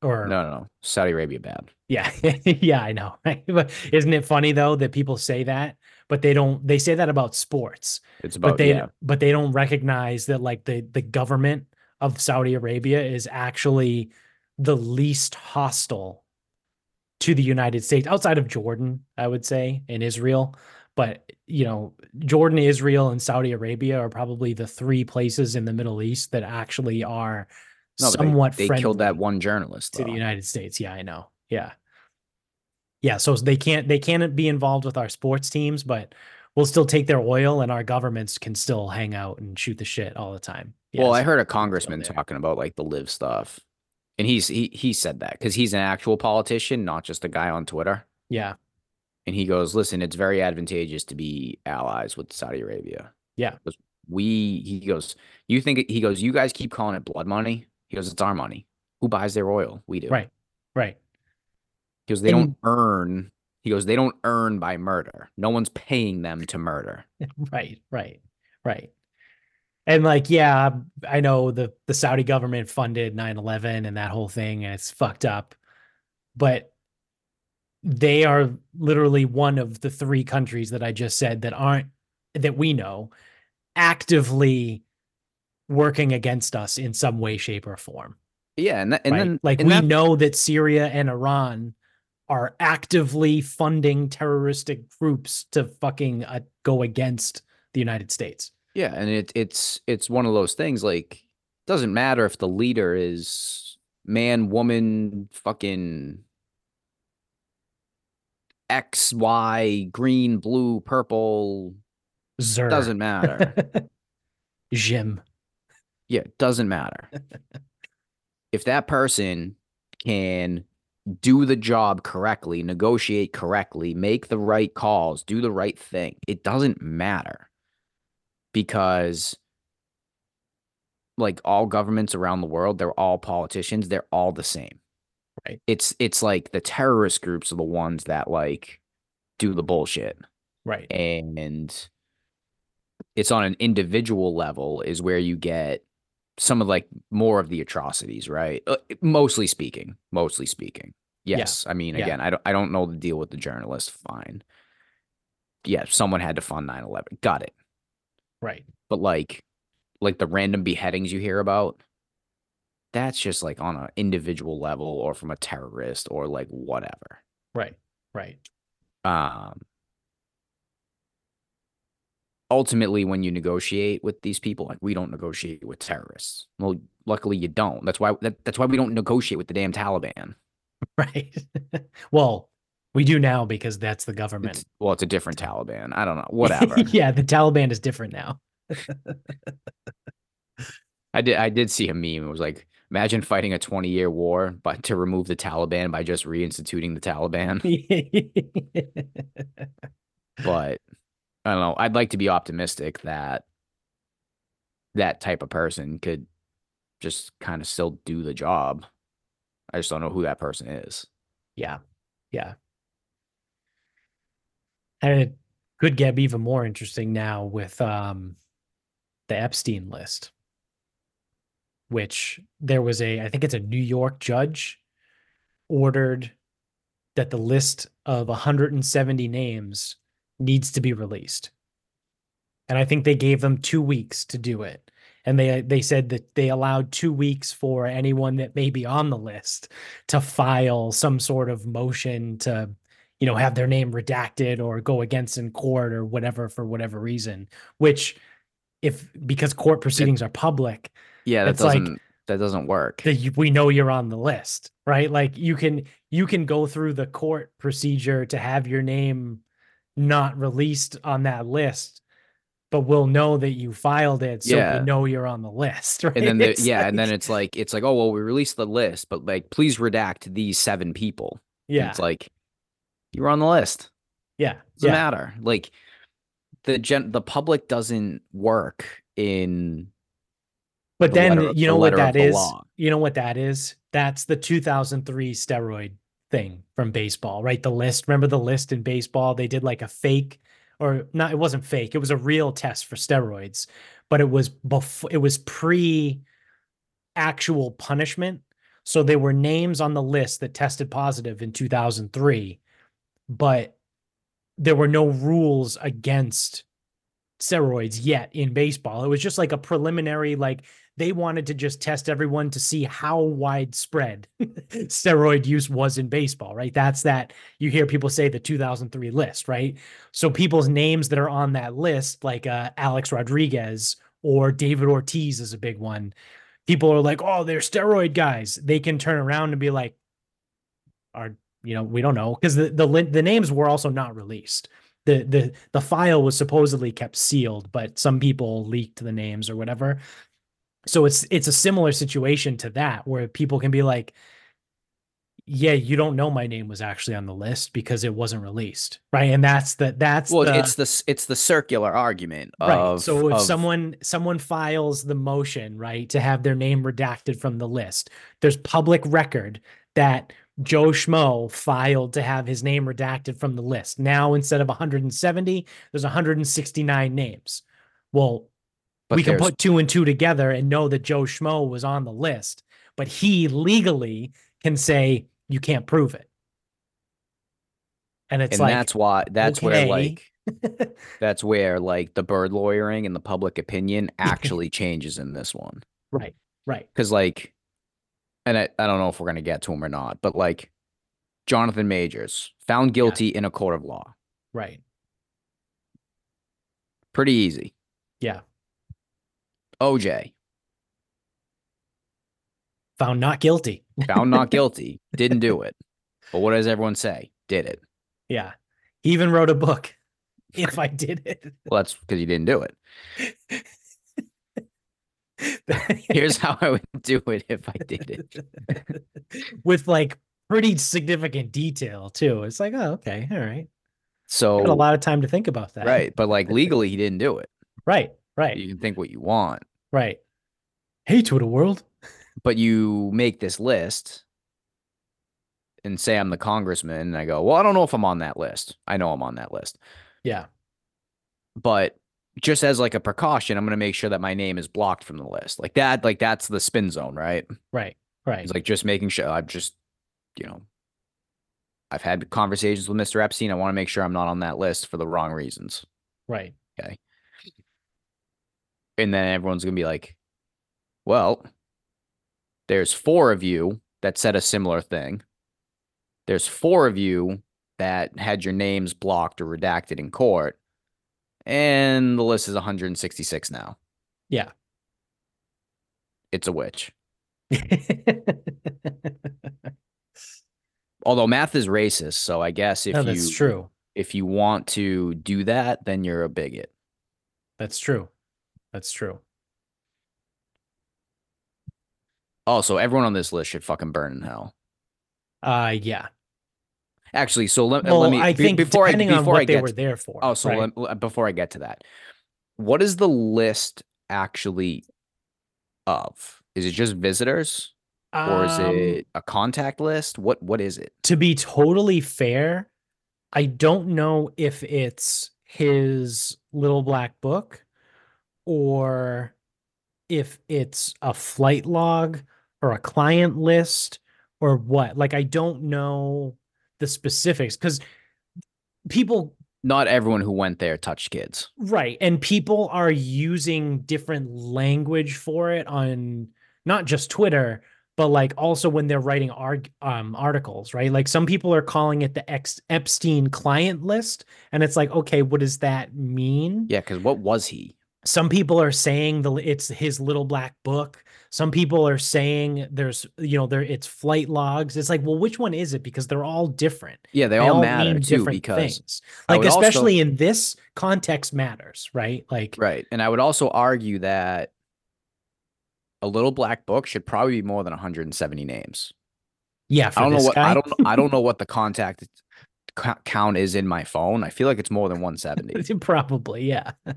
Or No, no, no. Saudi Arabia bad. yeah, [LAUGHS] yeah, I know. Right? [LAUGHS] But isn't it funny though that people say that, but they don't they say that about sports, It's about but they yeah. but they don't recognize that like the the government of Saudi Arabia is actually the least hostile to the United States outside of Jordan, I would say, and Israel. But you know, Jordan, Israel, and Saudi Arabia are probably the three places in the Middle East that actually are No, they- somewhat they, friendly killed that one journalist. to the. United States. Yeah, I know. Yeah. Yeah, so they can't they can't be involved with our sports teams, but we'll still take their oil and our governments can still hang out and shoot the shit all the time. well, I heard a congressman talking about like the live stuff. And he's he he said that because he's an actual politician, not just a guy on Twitter. Yeah. And he goes, listen, it's very advantageous to be allies with Saudi Arabia. Yeah. Because we, he goes, you think, he goes, you guys keep calling it blood money. He goes, it's our money. Who buys their oil? We do. Right. Right. Because they And- don't earn, he goes, they don't earn by murder. No one's paying them to murder. [LAUGHS] Right. Right. Right. And like, yeah, um, I know the the Saudi government funded 9/11 and that whole thing and it's fucked up. But they are literally one of the three countries that I just said that aren't that we know actively working against us in some way shape or form. Yeah. And, that, and right? then, like and we that- know that Syria and Iran are actively funding terroristic groups to fucking uh, go against the United States. Yeah, and it it's it's one of those things like doesn't matter if the leader is man, woman, fucking X, Y, green, blue, purple, Zer doesn't matter. [LAUGHS] Jim. yeah, it doesn't matter. [LAUGHS] if that person can do the job correctly, negotiate correctly, make the right calls, do the right thing, it doesn't matter. Because like all governments around the world, they're all politicians, they're all the same. Right. It's it's like the terrorist groups are the ones that like do the bullshit Right. and it's on an individual level is where you get some of like more of the atrocities right Uh, mostly speaking mostly speaking yes i mean Yeah. again i don't i don't know the deal with the journalist fine yeah someone had to fund 9-11 got it Right. but like like the random beheadings you hear about that's just like on an individual level or from a terrorist or like whatever Right. Right. um ultimately when you negotiate with these people like we don't negotiate with terrorists well luckily you don't that's why that, that's why we don't negotiate with the damn taliban [LAUGHS] Right. [LAUGHS] well, We do now because that's the government. It's, well, it's a different Taliban. I don't know. [LAUGHS] Whatever. yeah, the Taliban is different now. I did. I did see a meme. It was like, imagine fighting a 20 year war, but to remove the Taliban by just reinstituting the Taliban. [LAUGHS] but I don't know. I'd like to be optimistic that that type of person could just kind of still do the job. I just don't know who that person is. Yeah. Yeah. And it could get even more interesting now with um the Epstein list, which there was a, I think it's a New York judge ordered that the list of 170 names needs to be released. And I think they gave them two weeks to do it. And they they said that they allowed two weeks for anyone that may be on the list to file some sort of motion to, you know, have their name redacted or go against in court or whatever for whatever reason, which if because court proceedings are public, Yeah, that It's like- doesn't that doesn't work. you, we know you're on the list, right? Like you can you can go through the court procedure to have your name not released on that list, but we'll know that you filed it, so Yeah. we know you're on the list, [LAUGHS] right? and then the, yeah, and then it's like it's like, oh well, we released the list, but like please redact these seven people. And yeah, It's like you're on the list. yeah, Doesn't yeah. matter. Like the gen the public doesn't work in But the then letter you the know what that is? of that the is? law. You know what that is? That's the 2003 steroid thing from baseball, right? The list. Remember the list in baseball? They did like a fake, or not. It wasn't fake. It was a real test for steroids, but it was before. It was pre actual punishment. So there were names on the list that tested positive in 2003, but there were no rules against steroids yet in baseball. It was just like a preliminary, like they wanted to just test everyone to see how widespread [LAUGHS] steroid use was in baseball, right? That's that you hear people say the 2003 list, right? So people's names that are on that list, like uh, Alex Rodriguez or David Ortiz is a big one. People are like, oh, they're steroid guys. They can turn around and be like, are you know, we don't know because the the the names were also not released. The the the file was supposedly kept sealed, but some people leaked the names or whatever. So it's it's a similar situation to that where people can be like, yeah, you don't know my name was actually on the list because it wasn't released, right? And that's the that's well, the, it's the it's the circular argument right. of so if of- someone someone files the motion, right, to have their name redacted from the list, there's public record that Joe Schmo filed to have his name redacted from the list. Now instead of 170, there's 169 names. Well, but we can put two and two together and know that Joe Schmo was on the list, but he legally can say you can't prove it. And it's and like that's why that's where like [LAUGHS] that's where like the bird lawyering and the public opinion [LAUGHS] actually changes in this one right, right. because like and I, I don't know if we're going to get to him or not but like jonathan majors found guilty in a court of law Right. pretty easy Yeah. Oj Found not guilty. found not [LAUGHS] guilty didn't do it but what does everyone say did it Yeah. He even wrote a book. If I did it. well that's because you didn't do it [LAUGHS] here's how i would do it if i did it With like pretty significant detail too. It's like, oh, okay, all right. so Got a lot of time to think about that. right but like legally he didn't do it Right. Right. you can think what you want Right. Hey, Twitter world. but you make this list and say I'm the congressman, and I go, well, I don't know if I'm on that list. I know I'm on that list, Yeah. but just as like a precaution, I'm going to make sure that my name is blocked from the list. Like that, like that's the spin zone, right? Right. Right. It's like just making sure I'm just, you know, I've had conversations with Mr. Epstein. I want to make sure I'm not on that list for the wrong reasons. right. And then everyone's going to be like, well, there's four of you that said a similar thing. There's four of you that had your names blocked or redacted in court. And the list is 166 now. Yeah. It's a witch. [LAUGHS] Although math is racist, so I guess if no, you that's true. if you want to do that, then you're a bigot. That's true. That's true. Also, everyone on this list should fucking burn in hell. Uh yeah. Actually, so let, Well, let me I think before I depending on what I they were to- there for. oh, so right? let- let- before I get to that, what is the list actually of? Is it just visitors or is Um, it a contact list? What what is it? to be totally fair, I don't know if it's his little black book or if it's a flight log or a client list or what. Like, I don't know the specifics because people Not everyone who went there touched kids. Right. And people are using different language for it on not just Twitter, but like also when they're writing arg- um, articles, right? Like some people are calling it the Ex- Epstein client list. And it's like, okay, what does that mean? Yeah, because what was he? Some people are saying the it's his little black book. Some people are saying there's, you know, there it's flight logs. It's like, well, which one is it? Because they're all different Yeah, they, they all, all matter mean too different because things. Like would also- especially in this context matters, right? Like right. And I would also argue that a little black book should probably be more than 170 names. yeah, for I don't know what guy. I don't I don't know what the [LAUGHS] contact count is in my phone. I feel like it's more than 170. [LAUGHS] Probably, yeah. [LAUGHS]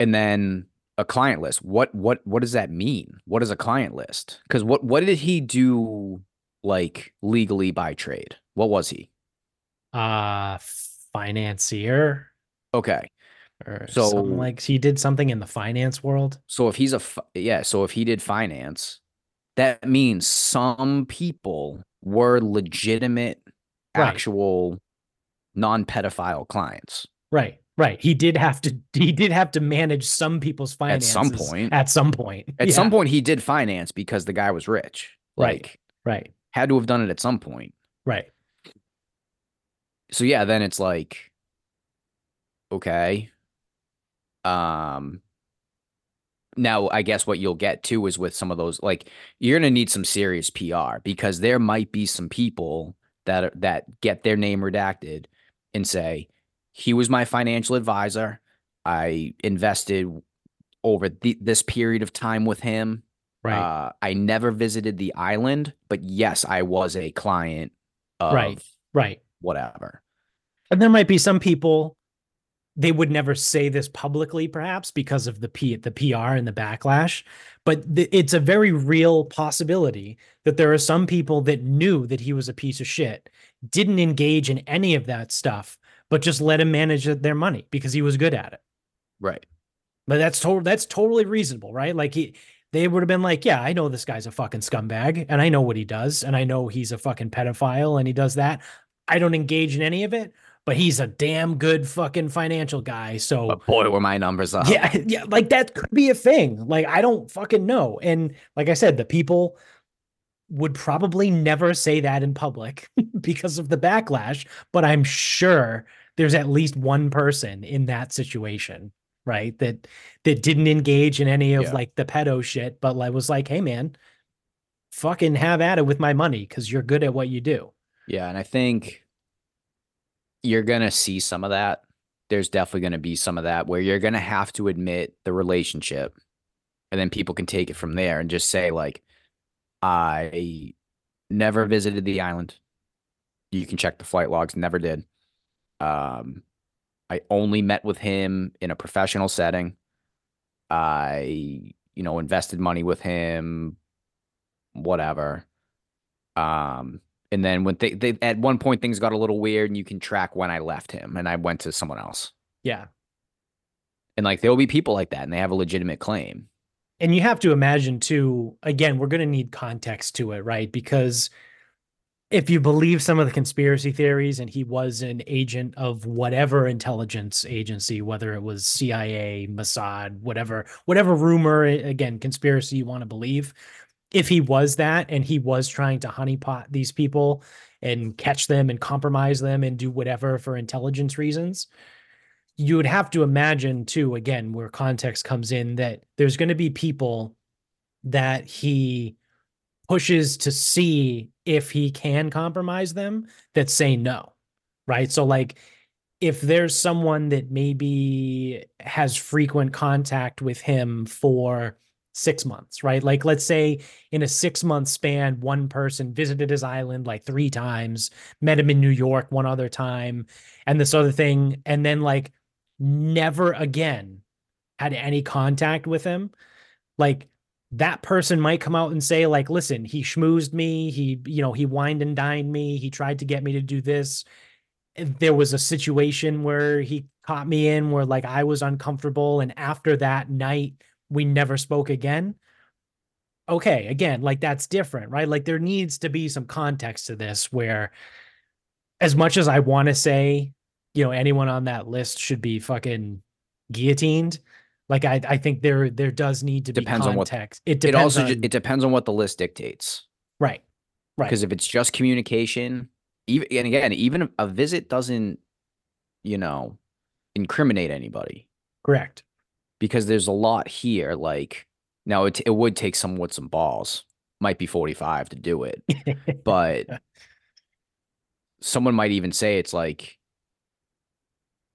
and then a client list. What what what does that mean? What is a client list? Because what what did he do like legally by trade? What was he? Uh financier Okay, or So- like he did something in the finance world. so if he's a yeah, so if he did finance, that means some people were legitimate, Right. actual, non-pedophile clients. Right. Right. He did have to he did have to manage some people's finances At some point. At some point. At Yeah, some point, he did finance because the guy was rich. Right. Like, Right. had to have done it at some point. Right. so yeah, then it's like, okay. Um now I guess what you'll get to is with some of those, like you're gonna need some serious PR because there might be some people that that get their name redacted and say, he was my financial advisor. I invested over the, this period of time with him. Right. Uh, I never visited the island, but yes, I was a client of Right. right. whatever. And there might be some people they would never say this publicly, perhaps because of the P the PR and the backlash. But th- it's a very real possibility that there are some people that knew that he was a piece of shit, didn't engage in any of that stuff, but just let him manage their money because he was good at it. Right. But that's total that's totally reasonable, right? Like he they would have been like, Yeah, I know this guy's a fucking scumbag, and I know what he does, and I know he's a fucking pedophile and he does that. I don't engage in any of it, but he's a damn good fucking financial guy. So But boy, were my numbers up. Yeah, [LAUGHS] yeah, like that could be a thing. Like I don't fucking know. And like I said, the people would probably never say that in public [LAUGHS] because of the backlash, but I'm sure there's at least one person in that situation, right? That that didn't engage in any of Yeah. like the pedo shit, but like was like, "Hey man, fucking have at it with my money cuz you're good at what you do." Yeah, and I think you're gonna see some of that. There's definitely gonna be some of that where you're gonna have to admit the relationship, and then people can take it from there and just say like, I never visited the island. You can check the flight logs. Never did. Um, I only met with him in a professional setting. I, you know, invested money with him. Whatever. Um, and then when they, they at one point things got a little weird, and you can track when I left him, and I went to someone else. Yeah. And like there will be people like that, and they have a legitimate claim. and you have to imagine too again we're going to need context to it right because if you believe some of the conspiracy theories and he was an agent of whatever intelligence agency whether it was CIA Mossad whatever whatever rumor eh, again conspiracy you want to believe if he was that and he was trying to honeypot these people and catch them and compromise them and do whatever for intelligence reasons you would have to imagine too again where context comes in that there's going to be people that he pushes to see if he can compromise them that say no. Right. So like if there's someone that maybe has frequent contact with him for six months, right? Like, let's say in a six month span, one person visited his island like three times, met him in New York one other time, and this other thing, and then like never again had any contact with him. Like, that person might come out and say, like, listen, he schmoozed me. He, you know, he wined and dined me. He tried to get me to do this. There was a situation where he caught me in where like I was uncomfortable. And after that night, we never spoke again. Okay, again, like that's different, right? Like there needs to be some context to this where as much as I want to say, you know, anyone on that list should be fucking guillotined, like I I think there there does need to be Depends on what- context. it It depends also ju- on, it depends on what the list dictates. right. Right. Because if it's just communication, even and again, even a visit doesn't, you know, incriminate anybody. Correct. because there's a lot here. Like now, it it would take someone with some balls. Might be 45 to do it, [LAUGHS] but someone might even say it's like,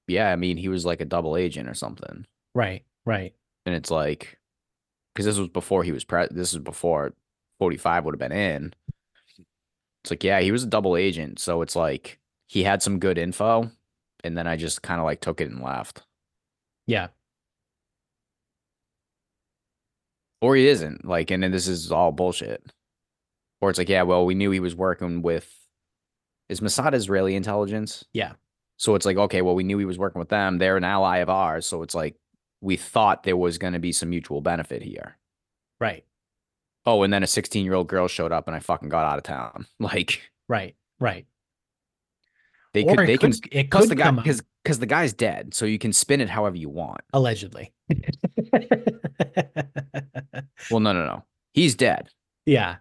yeah, I mean, he was like a double agent or something, right. Right. and it's like, because this was before he was pre. This is before 45 would have been in. It's like, yeah, he was a double agent, so it's like he had some good info, and then I just kind of like took it and left. Yeah. or he isn't like and then this is all bullshit or it's like yeah well we knew he was working with is Mossad Israeli intelligence Yeah. so it's like okay well we knew he was working with them they're an ally of ours so it's like we thought there was going to be some mutual benefit here Right. oh and then a 16 year old girl showed up and I fucking got out of town [LAUGHS] like Right. Right. they Or could it they can could, it because could the guy come because because the guy's dead so you can spin it however you want allegedly. [LAUGHS] well no no no he's dead yeah.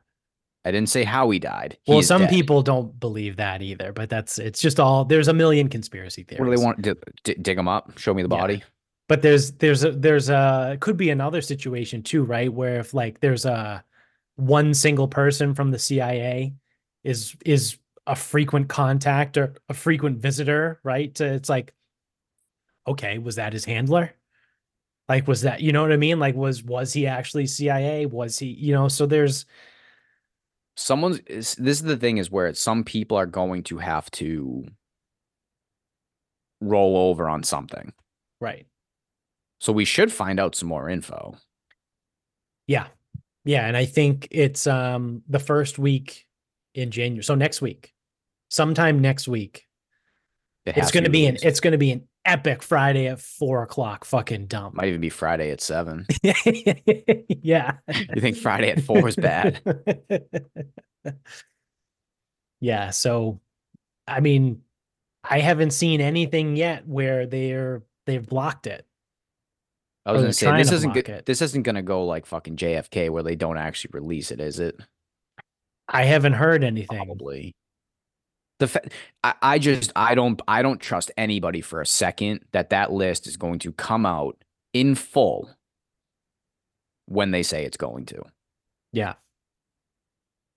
I didn't say how he died Well, some dead. people don't believe that either, but that's it's just all there's a million conspiracy theories. what do they want to d- dig him up show me the body But there's there's a there's a could be another situation too, right? Where if like there's a one single person from the CIA is is a frequent contact or a frequent visitor, right? It's like, okay, was that his handler? Like, was that you know what I mean? Like, was was he actually CIA? Was he you know? So there's someone's this is the thing is where some people are going to have to roll over on something right, so we should find out some more info yeah, yeah, and I think it's um the first week in January, so next week, sometime next week. It It's going to be an it's going to be an epic Friday at four o'clock fucking dump. might even be friday at seven [LAUGHS] yeah. [LAUGHS] you think friday at four is bad [LAUGHS] yeah. So, I mean, I haven't seen anything yet where they're they've blocked it. I was going to say this isn't go- this isn't gonna go like fucking jfk where they don't actually release it is it I haven't heard anything. probably the fa- I, I just i don't i don't trust anybody for a second that that list is going to come out in full when they say it's going to Yeah.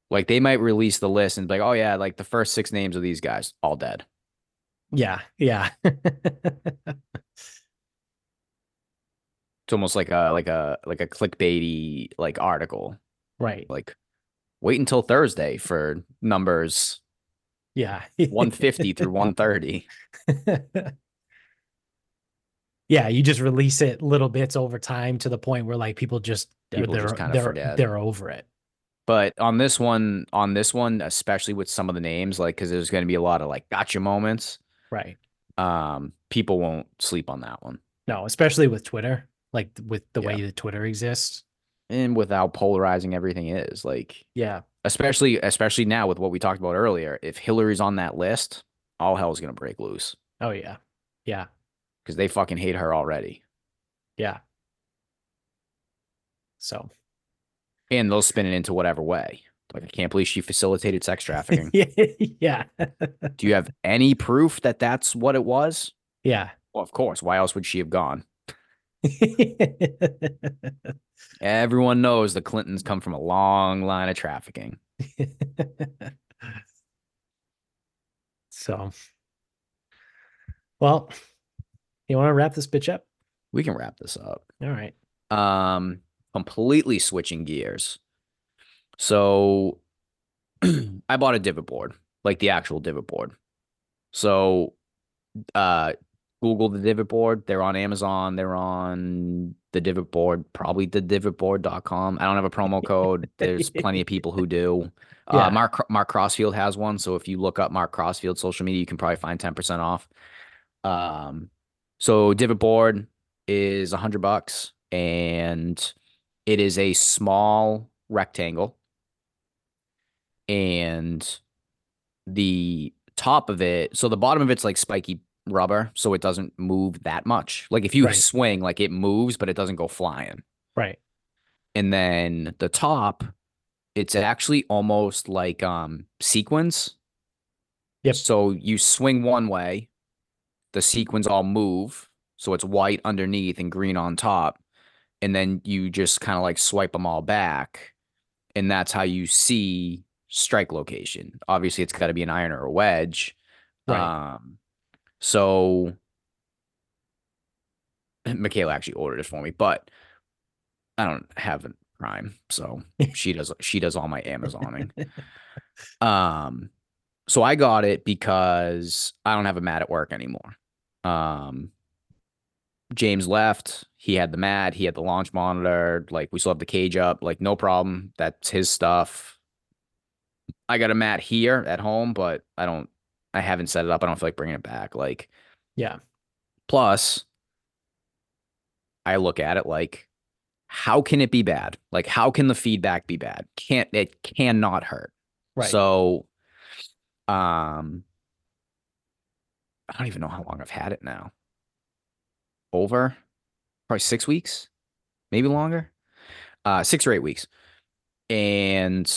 Like they might release the list and be like, oh yeah, like the first six names of these guys, all dead. Yeah. Yeah. [LAUGHS] It's almost like a like a like a clickbaity like article. right. Like wait until Thursday for numbers Yeah. 150 through [LAUGHS] 130. [LAUGHS] yeah, you just release it little bits over time to the point where like people just People they're just kinda they're, forget. they're over it. But on this one, on this one, especially with some of the names, like because there's going to be a lot of like gotcha moments. Right. Um, people won't sleep on that one. No, especially with Twitter, like with the Yeah. way that Twitter exists. And without polarizing everything is, like Yeah. especially especially now with what we talked about earlier, if Hillary's on that list, all hell's gonna break loose Oh yeah. Yeah. because they fucking hate her already, Yeah. So and they'll spin it into whatever way. Like I can't believe she facilitated sex trafficking. [LAUGHS] yeah. [LAUGHS] Do you have any proof that that's what it was? yeah. Well, of course. Why else would she have gone? Everyone knows the Clintons come from a long line of trafficking. [LAUGHS] So, well, you want to wrap this bitch up? We can wrap this up. All right. Um, completely switching gears. So [CLEARS THROAT] I bought a divot board, like the actual divot board. So uh Google the divot board. They're on Amazon. They're on the divot board, probably the divotboard.com. I don't have a promo code. There's plenty of people who do. [LAUGHS] Yeah. Uh, Mark Mark Crossfield has one. So if you look up Mark Crossfield social media, you can probably find 10% off. Um, so divot board is a hundred bucks and it is a small rectangle. And the top of it, so the bottom of it's like spiky rubber, so it doesn't move that much. Like if you Right. swing, like it moves, but it doesn't go flying. Right. And then the top, it's actually almost like um sequins. Yep. So you swing one way, the sequins all move, so it's white underneath and green on top, and then you just kind of like swipe them all back, and that's how you see strike location. Obviously, it's got to be an iron or a wedge. Right. Um, so [LAUGHS] Michaela actually ordered it for me, but I don't have a Prime, so [LAUGHS] she does she does all my Amazoning. [LAUGHS] um, so I got it because I don't have a mat at work anymore. Um, James left. He had the mat. He had the launch monitor. Like we still have the cage up. Like no problem. That's his stuff. I got a mat here at home, but I don't. I haven't set it up. I don't feel like bringing it back. Like Yeah. Plus, I look at it like, how can it be bad? Like, how can the feedback be bad? Can't it cannot hurt. Right. So, um, I don't even know how long I've had it now. Over probably six weeks, maybe longer. Uh, six or eight weeks. And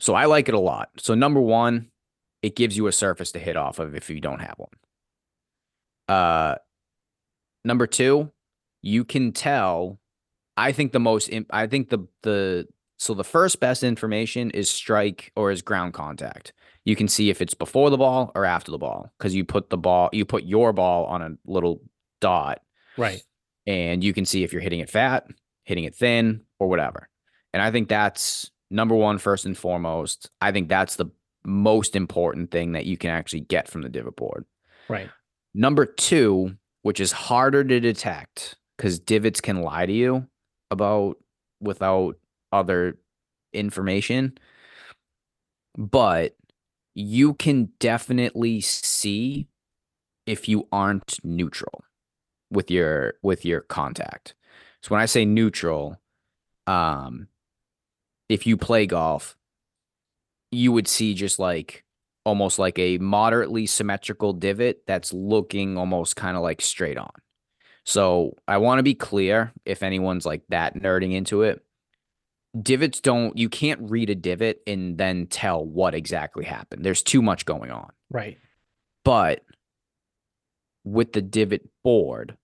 so I like it a lot. So number one, it gives you a surface to hit off of if you don't have one. Uh, number two, you can tell. I think the most. I think the the so the first best information is strike or is ground contact. You can see if it's before the ball or after the ball because you put the ball, you put your ball on a little dot, right. and you can see if you're hitting it fat, hitting it thin, or whatever. And I think that's number one, first and foremost. I think that's the most important thing that you can actually get from the divot board. Right. Number two, which is harder to detect because divots can lie to you about without other information, but you can definitely see if you aren't neutral with your with your contact. So when I say neutral, um if you play golf, you would see just like almost like a moderately symmetrical divot that's looking almost kind of like straight on. So I want to be clear if anyone's like that nerding into it. Divots don't, you can't read a divot and then tell what exactly happened. There's too much going on. Right. But with the divot board,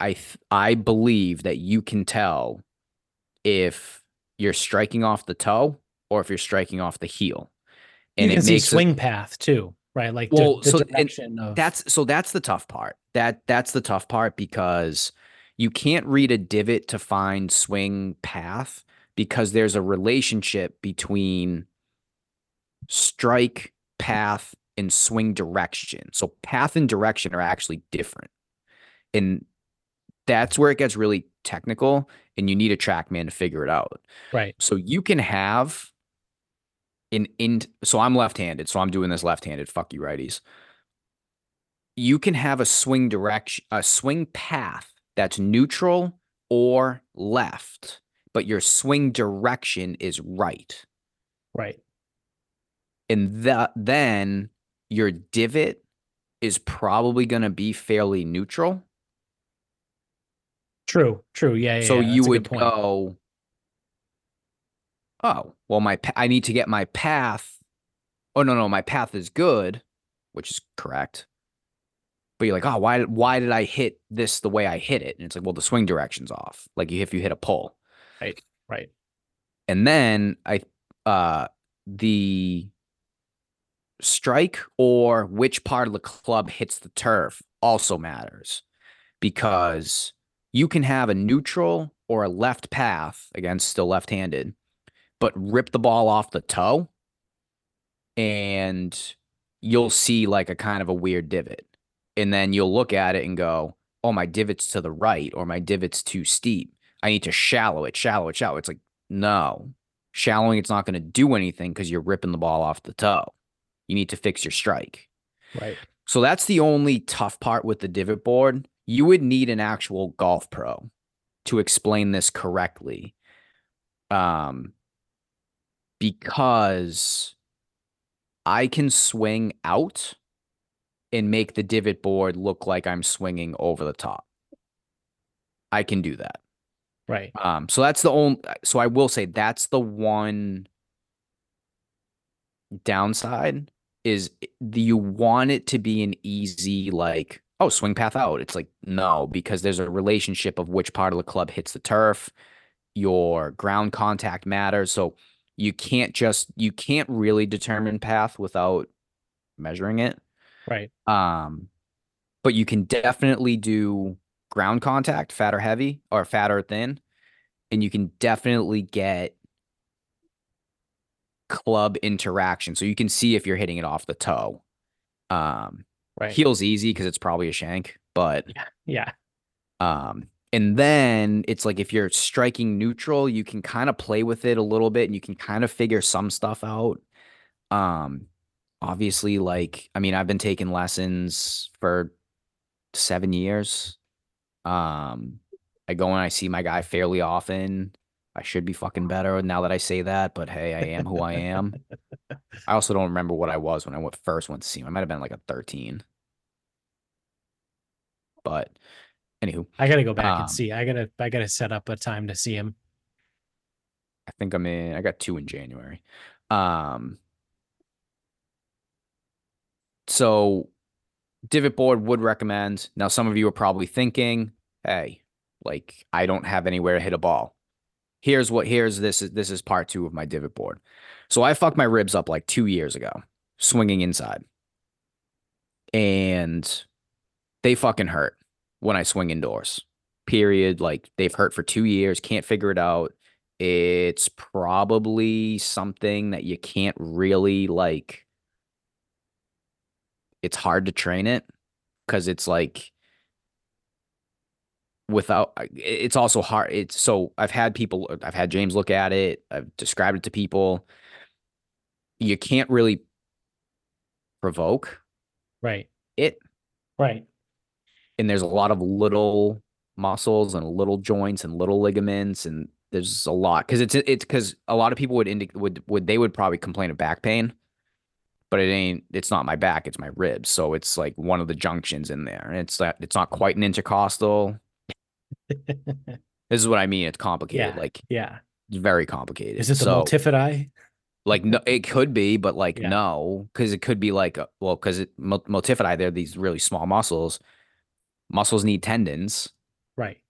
I th- I believe that you can tell if you're striking off the toe or if you're striking off the heel. And you can see makes it- swing path too, right? Like Well, the, the so- direction of that's so that's the tough part. That that's the tough part because you can't read a divot to find swing path because there's a relationship between strike path and swing direction. So path and direction are actually different. And that's where it gets really technical and you need a TrackMan to figure it out. right. So you can have an in so I'm left-handed, so I'm doing this left-handed. Fuck you righties. You can have a swing direction, a swing path that's neutral or left, but your swing direction is right. Right. And that then your divot is probably going to be fairly neutral. True. True. Yeah. yeah so yeah, you that's a good would go, oh, well, my pa- I need to get my path. Oh no, no, my path is good, which is correct. But you're like, oh, why why did I hit this the way I hit it? And it's like, well, the swing direction's off. Like if you hit a pull. Right. Right. And then I uh the strike or which part of the club hits the turf also matters because you can have a neutral or a left path, again, still left handed, but rip the ball off the toe and you'll see like a kind of a weird divot. And then you'll look at it and go, oh, my divot's to the right or my divot's too steep. I need to shallow it, shallow it, shallow. It's like, no, shallowing it's not going to do anything because you're ripping the ball off the toe. You need to fix your strike. Right. So that's the only tough part with the divot board. You would need an actual golf pro to explain this correctly. Um, because I can swing out and make the divot board look like I'm swinging over the top. I can do that. Right. Um, so that's the only. So I will say that's the one downside is the, you want it to be an easy like oh swing path out. It's like no because there's a relationship of which part of the club hits the turf. Your ground contact matters. So you can't just you can't really determine path without measuring it. Right. Um, but you can definitely do ground contact, fat or heavy, or fat or thin, and you can definitely get club interaction. So you can see if you're hitting it off the toe. Um, Right. heel's easy because it's probably a shank, but Yeah. um, and then it's like if you're striking neutral, you can kind of play with it a little bit and you can kind of figure some stuff out. Um, obviously, like, I mean, I've been taking lessons for seven years. Um, I go and I see my guy fairly often. I should be fucking better now that I say that, but hey, I am who I am. I also don't remember what I was when I went, first went to see him. I might have been like a 13. But anywho, I gotta go back Um, and see. I gotta I gotta set up a time to see him. I think I'm in. I got two in January. Um. So, divot board would recommend. Now, some of you are probably thinking, "Hey, like I don't have anywhere to hit a ball." Here's what. Here's this is this is part two of my divot board. So I fucked my ribs up like two years ago, swinging inside, and they fucking hurt when I swing indoors. Period. Like they've hurt for two years. Can't figure it out it's probably something that you can't really like it's hard to train it because it's like without it's also hard it's so i've had people uh, i've had james look at it i've described it to people you can't really provoke Right. it Right. And there's a lot of little muscles and little joints and little ligaments and there's a lot because it's it's because a lot of people would indi- would would they would probably complain of back pain, but it ain't it's not my back it's my ribs so it's like one of the junctions in there and it's that it's not quite an intercostal. [LAUGHS] This is what I mean. It's complicated. Yeah. Like yeah. it's very complicated. Is it the so, multifidi? like no, it could be, but like Yeah. no, because it could be like a- well, because it mul- multifidi they're these really small muscles. Muscles need tendons. Right.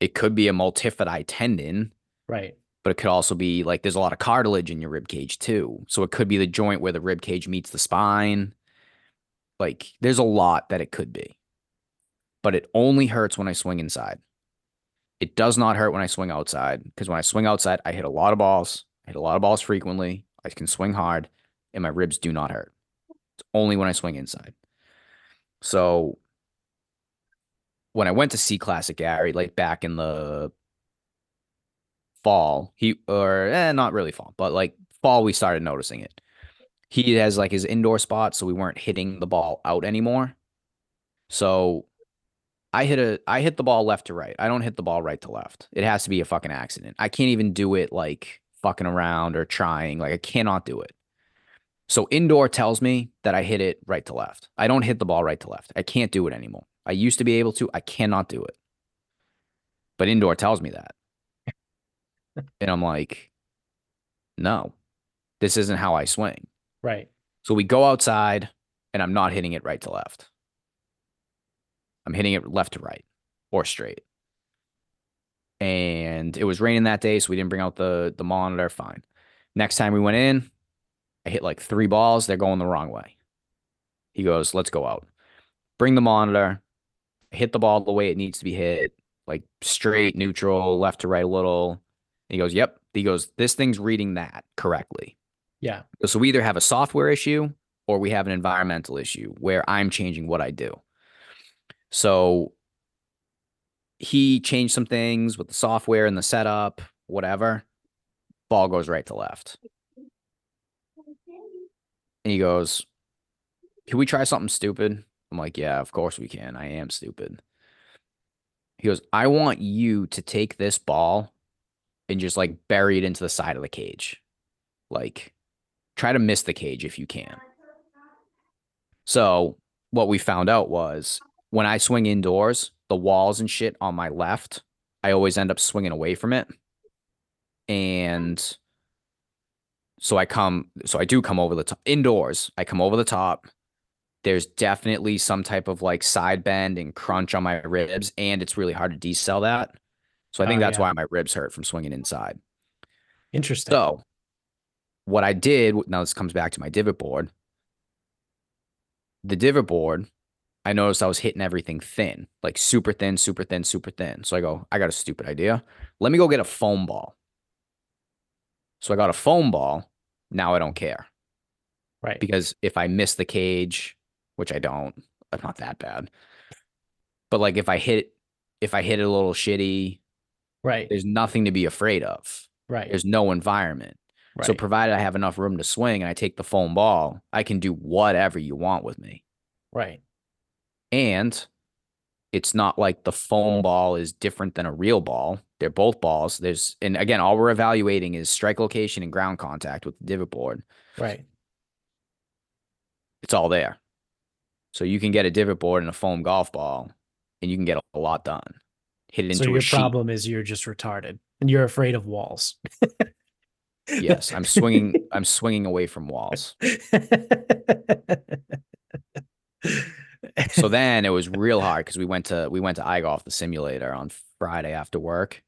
It could be a multifidi tendon, Right. but it could also be like there's a lot of cartilage in your rib cage too. So it could be the joint where the rib cage meets the spine. Like there's a lot that it could be. But it only hurts when I swing inside. It does not hurt when I swing outside because when I swing outside, I hit a lot of balls. I hit a lot of balls frequently. I can swing hard and my ribs do not hurt. It's only when I swing inside. So when I went to see Classic Gary, like back in the fall, he or eh, not really fall, but like fall, we started noticing it. He has like his indoor spot, so we weren't hitting the ball out anymore. So I hit a I hit the ball left to right. I don't hit the ball right to left. It has to be a fucking accident. I can't even do it like fucking around or trying. Like I cannot do it. So indoor tells me that I hit it right to left. I don't hit the ball right to left. I can't do it anymore. I used to be able to. I cannot do it. But indoor tells me that. [LAUGHS] and I'm like, no, this isn't how I swing. Right. So we go outside and I'm not hitting it right to left. I'm hitting it left to right or straight. And it was raining that day, so we didn't bring out the the monitor. Fine. Next time we went in, I hit like three balls, they're going the wrong way. He goes, let's go out. Bring the monitor, hit the ball the way it needs to be hit, like straight, neutral, left to right a little. And he goes, yep. He goes, this thing's reading that correctly. Yeah. So we either have a software issue or we have an environmental issue where I'm changing what I do. So he changed some things with the software and the setup, whatever. Ball goes right to left. And he goes, Can we try something stupid? I'm like, Yeah, of course we can. I am stupid. He goes, I want you to take this ball and just like bury it into the side of the cage. Like, try to miss the cage if you can. So, what we found out was when I swing indoors, the walls and shit on my left, I always end up swinging away from it. And so I come, so I do come over the top indoors. I come over the top. There's definitely some type of like side bend and crunch on my ribs, and it's really hard to decel that. So I think Oh, that's yeah. why my ribs hurt from swinging inside. Interesting. So what I did, now this comes back to my divot board. The divot board, I noticed I was hitting everything thin, like super thin, super thin, super thin. So I go, I got a stupid idea. Let me go get a foam ball. So I got a foam ball. Now I don't care right. because if I miss the cage, which I don't, I'm not that bad. But like if I hit, if I hit it a little shitty, right. there's nothing to be afraid of. Right. There's no environment. So provided I have enough room to swing and I take the foam ball, I can do whatever you want with me. right. And it's not like the foam ball is different than a real ball. They're both balls. There's and again, all we're evaluating is strike location and ground contact with the divot board. Right. It's all there. So you can get a divot board and a foam golf ball and you can get a lot done. Hit it So into your a sheet. problem is you're just retarded and you're afraid of walls. Yes, I'm swinging [LAUGHS] I'm swinging away from walls. So then it was real hard because we went to we went to iGolf the simulator on Friday after work.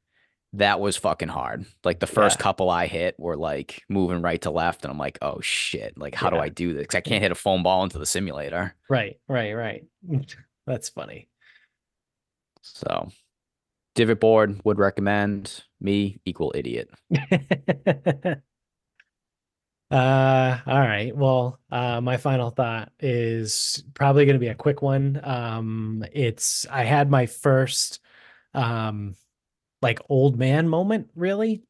That was fucking hard. Like the first Yeah. couple I hit were like moving right to left, and I'm like, oh shit! Like how do I do this? 'Cause I can't hit a foam ball into the simulator. right, right, right. [LAUGHS] That's funny. So divot board would recommend me equal idiot. [LAUGHS] uh all right well uh my final thought is probably going to be a quick one um it's i had my first um like old man moment really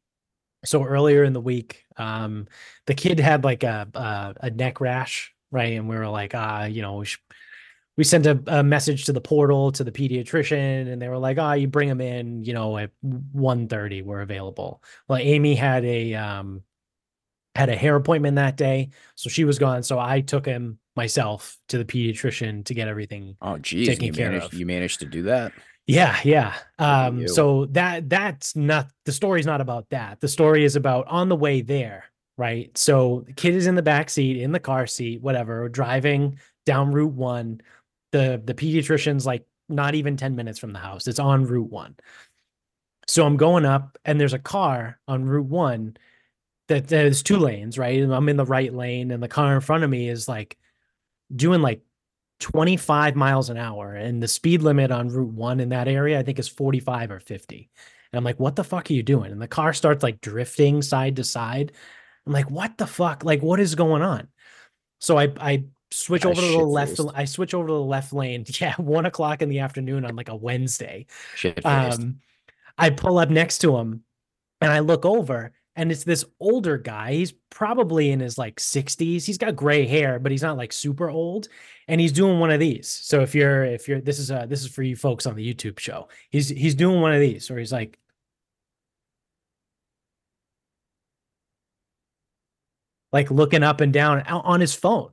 so earlier in the week um the kid had like a a, a neck rash right and we were like ah you know we, we sent a, a message to the portal to the pediatrician and they were like ah you bring him in you know at 1.30 we're available well amy had a um had a hair appointment that day so she was gone so i took him myself to the pediatrician to get everything Oh geez, Taken you care managed of. you managed to do that. Yeah, yeah. Um, so that that's not the story's not about that. The story is about on the way there, right? So the kid is in the back seat, in the car seat, whatever, driving down Route One. The the pediatrician's like not even 10 minutes from the house. It's on Route One. So I'm going up, and there's a car on Route One that there's two lanes, right? And I'm in the right lane, and the car in front of me is like doing like 25 miles an hour and the speed limit on route 1 in that area i think is 45 or 50 and i'm like what the fuck are you doing? And the car starts like drifting side to side. I'm like what the fuck? Like what is going on? So i i switch over to the left i switch over to the left lane [LAUGHS] yeah one o'clock in the afternoon on like a wednesday. Shit um i pull up next to him and i look over and it's this older guy he's probably in his like 60s he's got gray hair but he's not like super old and he's doing one of these. So if you're if you're this is uh this is for you folks on the youtube show. He's he's doing one of these or he's like like looking up and down on his phone.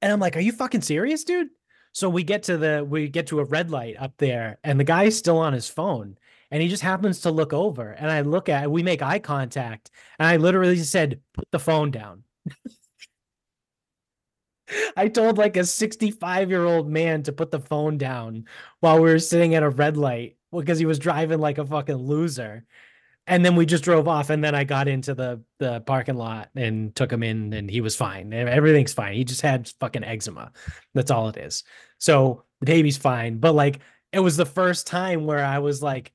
And i'm like are you fucking serious dude? So we get to the we get to a red light up there and the guy's still on his phone and he just happens to look over and i look at we make eye contact and i literally said put the phone down. [LAUGHS] I told like a 65 year old man to put the phone down while we were sitting at a red light because he was driving like a fucking loser. And then we just drove off and then i got into the the parking lot and took him in and he was fine. Everything's fine. He just had fucking eczema. That's all it is. So the baby's fine. But like it was the first time where i was like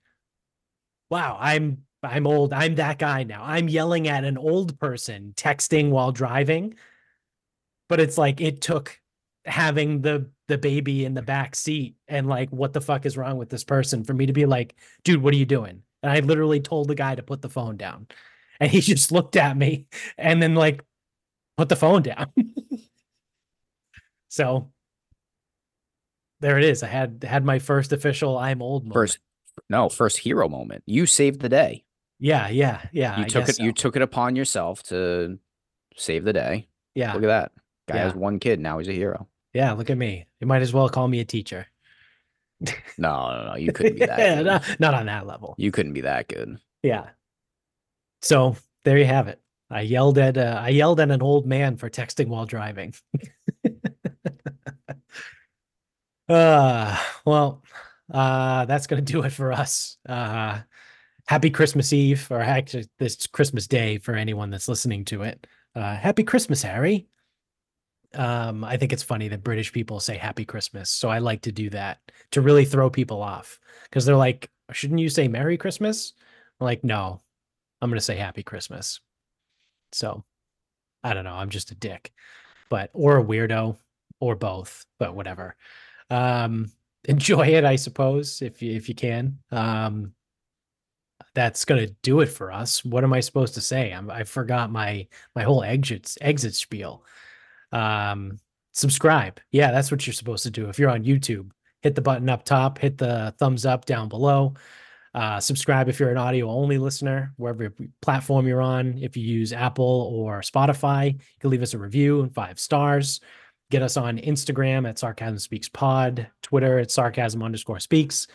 wow i'm i'm old. I'm that guy now. I'm yelling at an old person texting while driving. But it's like it took having the the baby in the back seat and like what the fuck is wrong with this person for me to be like dude what are you doing? And i literally told the guy to put the phone down. And he [LAUGHS] just looked at me and then like put the phone down. [LAUGHS] So there it is. I had had my first official i'm old moment. First, no, first hero moment. You saved the day. yeah yeah yeah You I took it. guess You took it upon yourself to save the day. yeah Look at that. Guy has one kid now. He's a hero. yeah look at me you might as well call me a teacher [LAUGHS] No, no, no. You couldn't be that. Yeah, good. not, not on that level You couldn't be that good. Yeah. So there you have it. I yelled at uh, I yelled at an old man for texting while driving. [LAUGHS] uh well, uh that's gonna do it for us. Uh happy Christmas Eve, or actually this Christmas Day for anyone that's listening to it. Uh happy Christmas, Harry. Um, I think it's funny that British people say happy Christmas. So I like to do that to really throw people off because they're like, shouldn't you say Merry Christmas? I'm like, no, I'm gonna say Happy Christmas. So I don't know. I'm just a dick, but or a weirdo, or both. But whatever. Um, enjoy it, I suppose, if you if you can. Um, that's gonna do it for us. What am I supposed to say? I'm, I forgot my my whole exit exit spiel. Um, subscribe. Yeah, that's what you're supposed to do. If you're on YouTube, hit the button up top, hit the thumbs up down below. Uh, subscribe if you're an audio only listener, wherever platform you're on. If you use Apple or Spotify, you can leave us a review and five stars. Get us on Instagram at Sarcasm Speaks Pod, Twitter at Sarcasm underscore Speaks,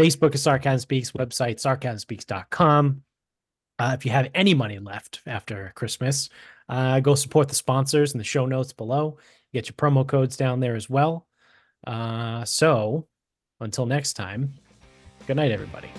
Facebook is Sarcasm Speaks, website sarcasmspeaks.com. Uh, if you have any money left after Christmas, uh, go support the sponsors in the show notes below. Get your promo codes down there as well. Uh, so until next time, good night, everybody.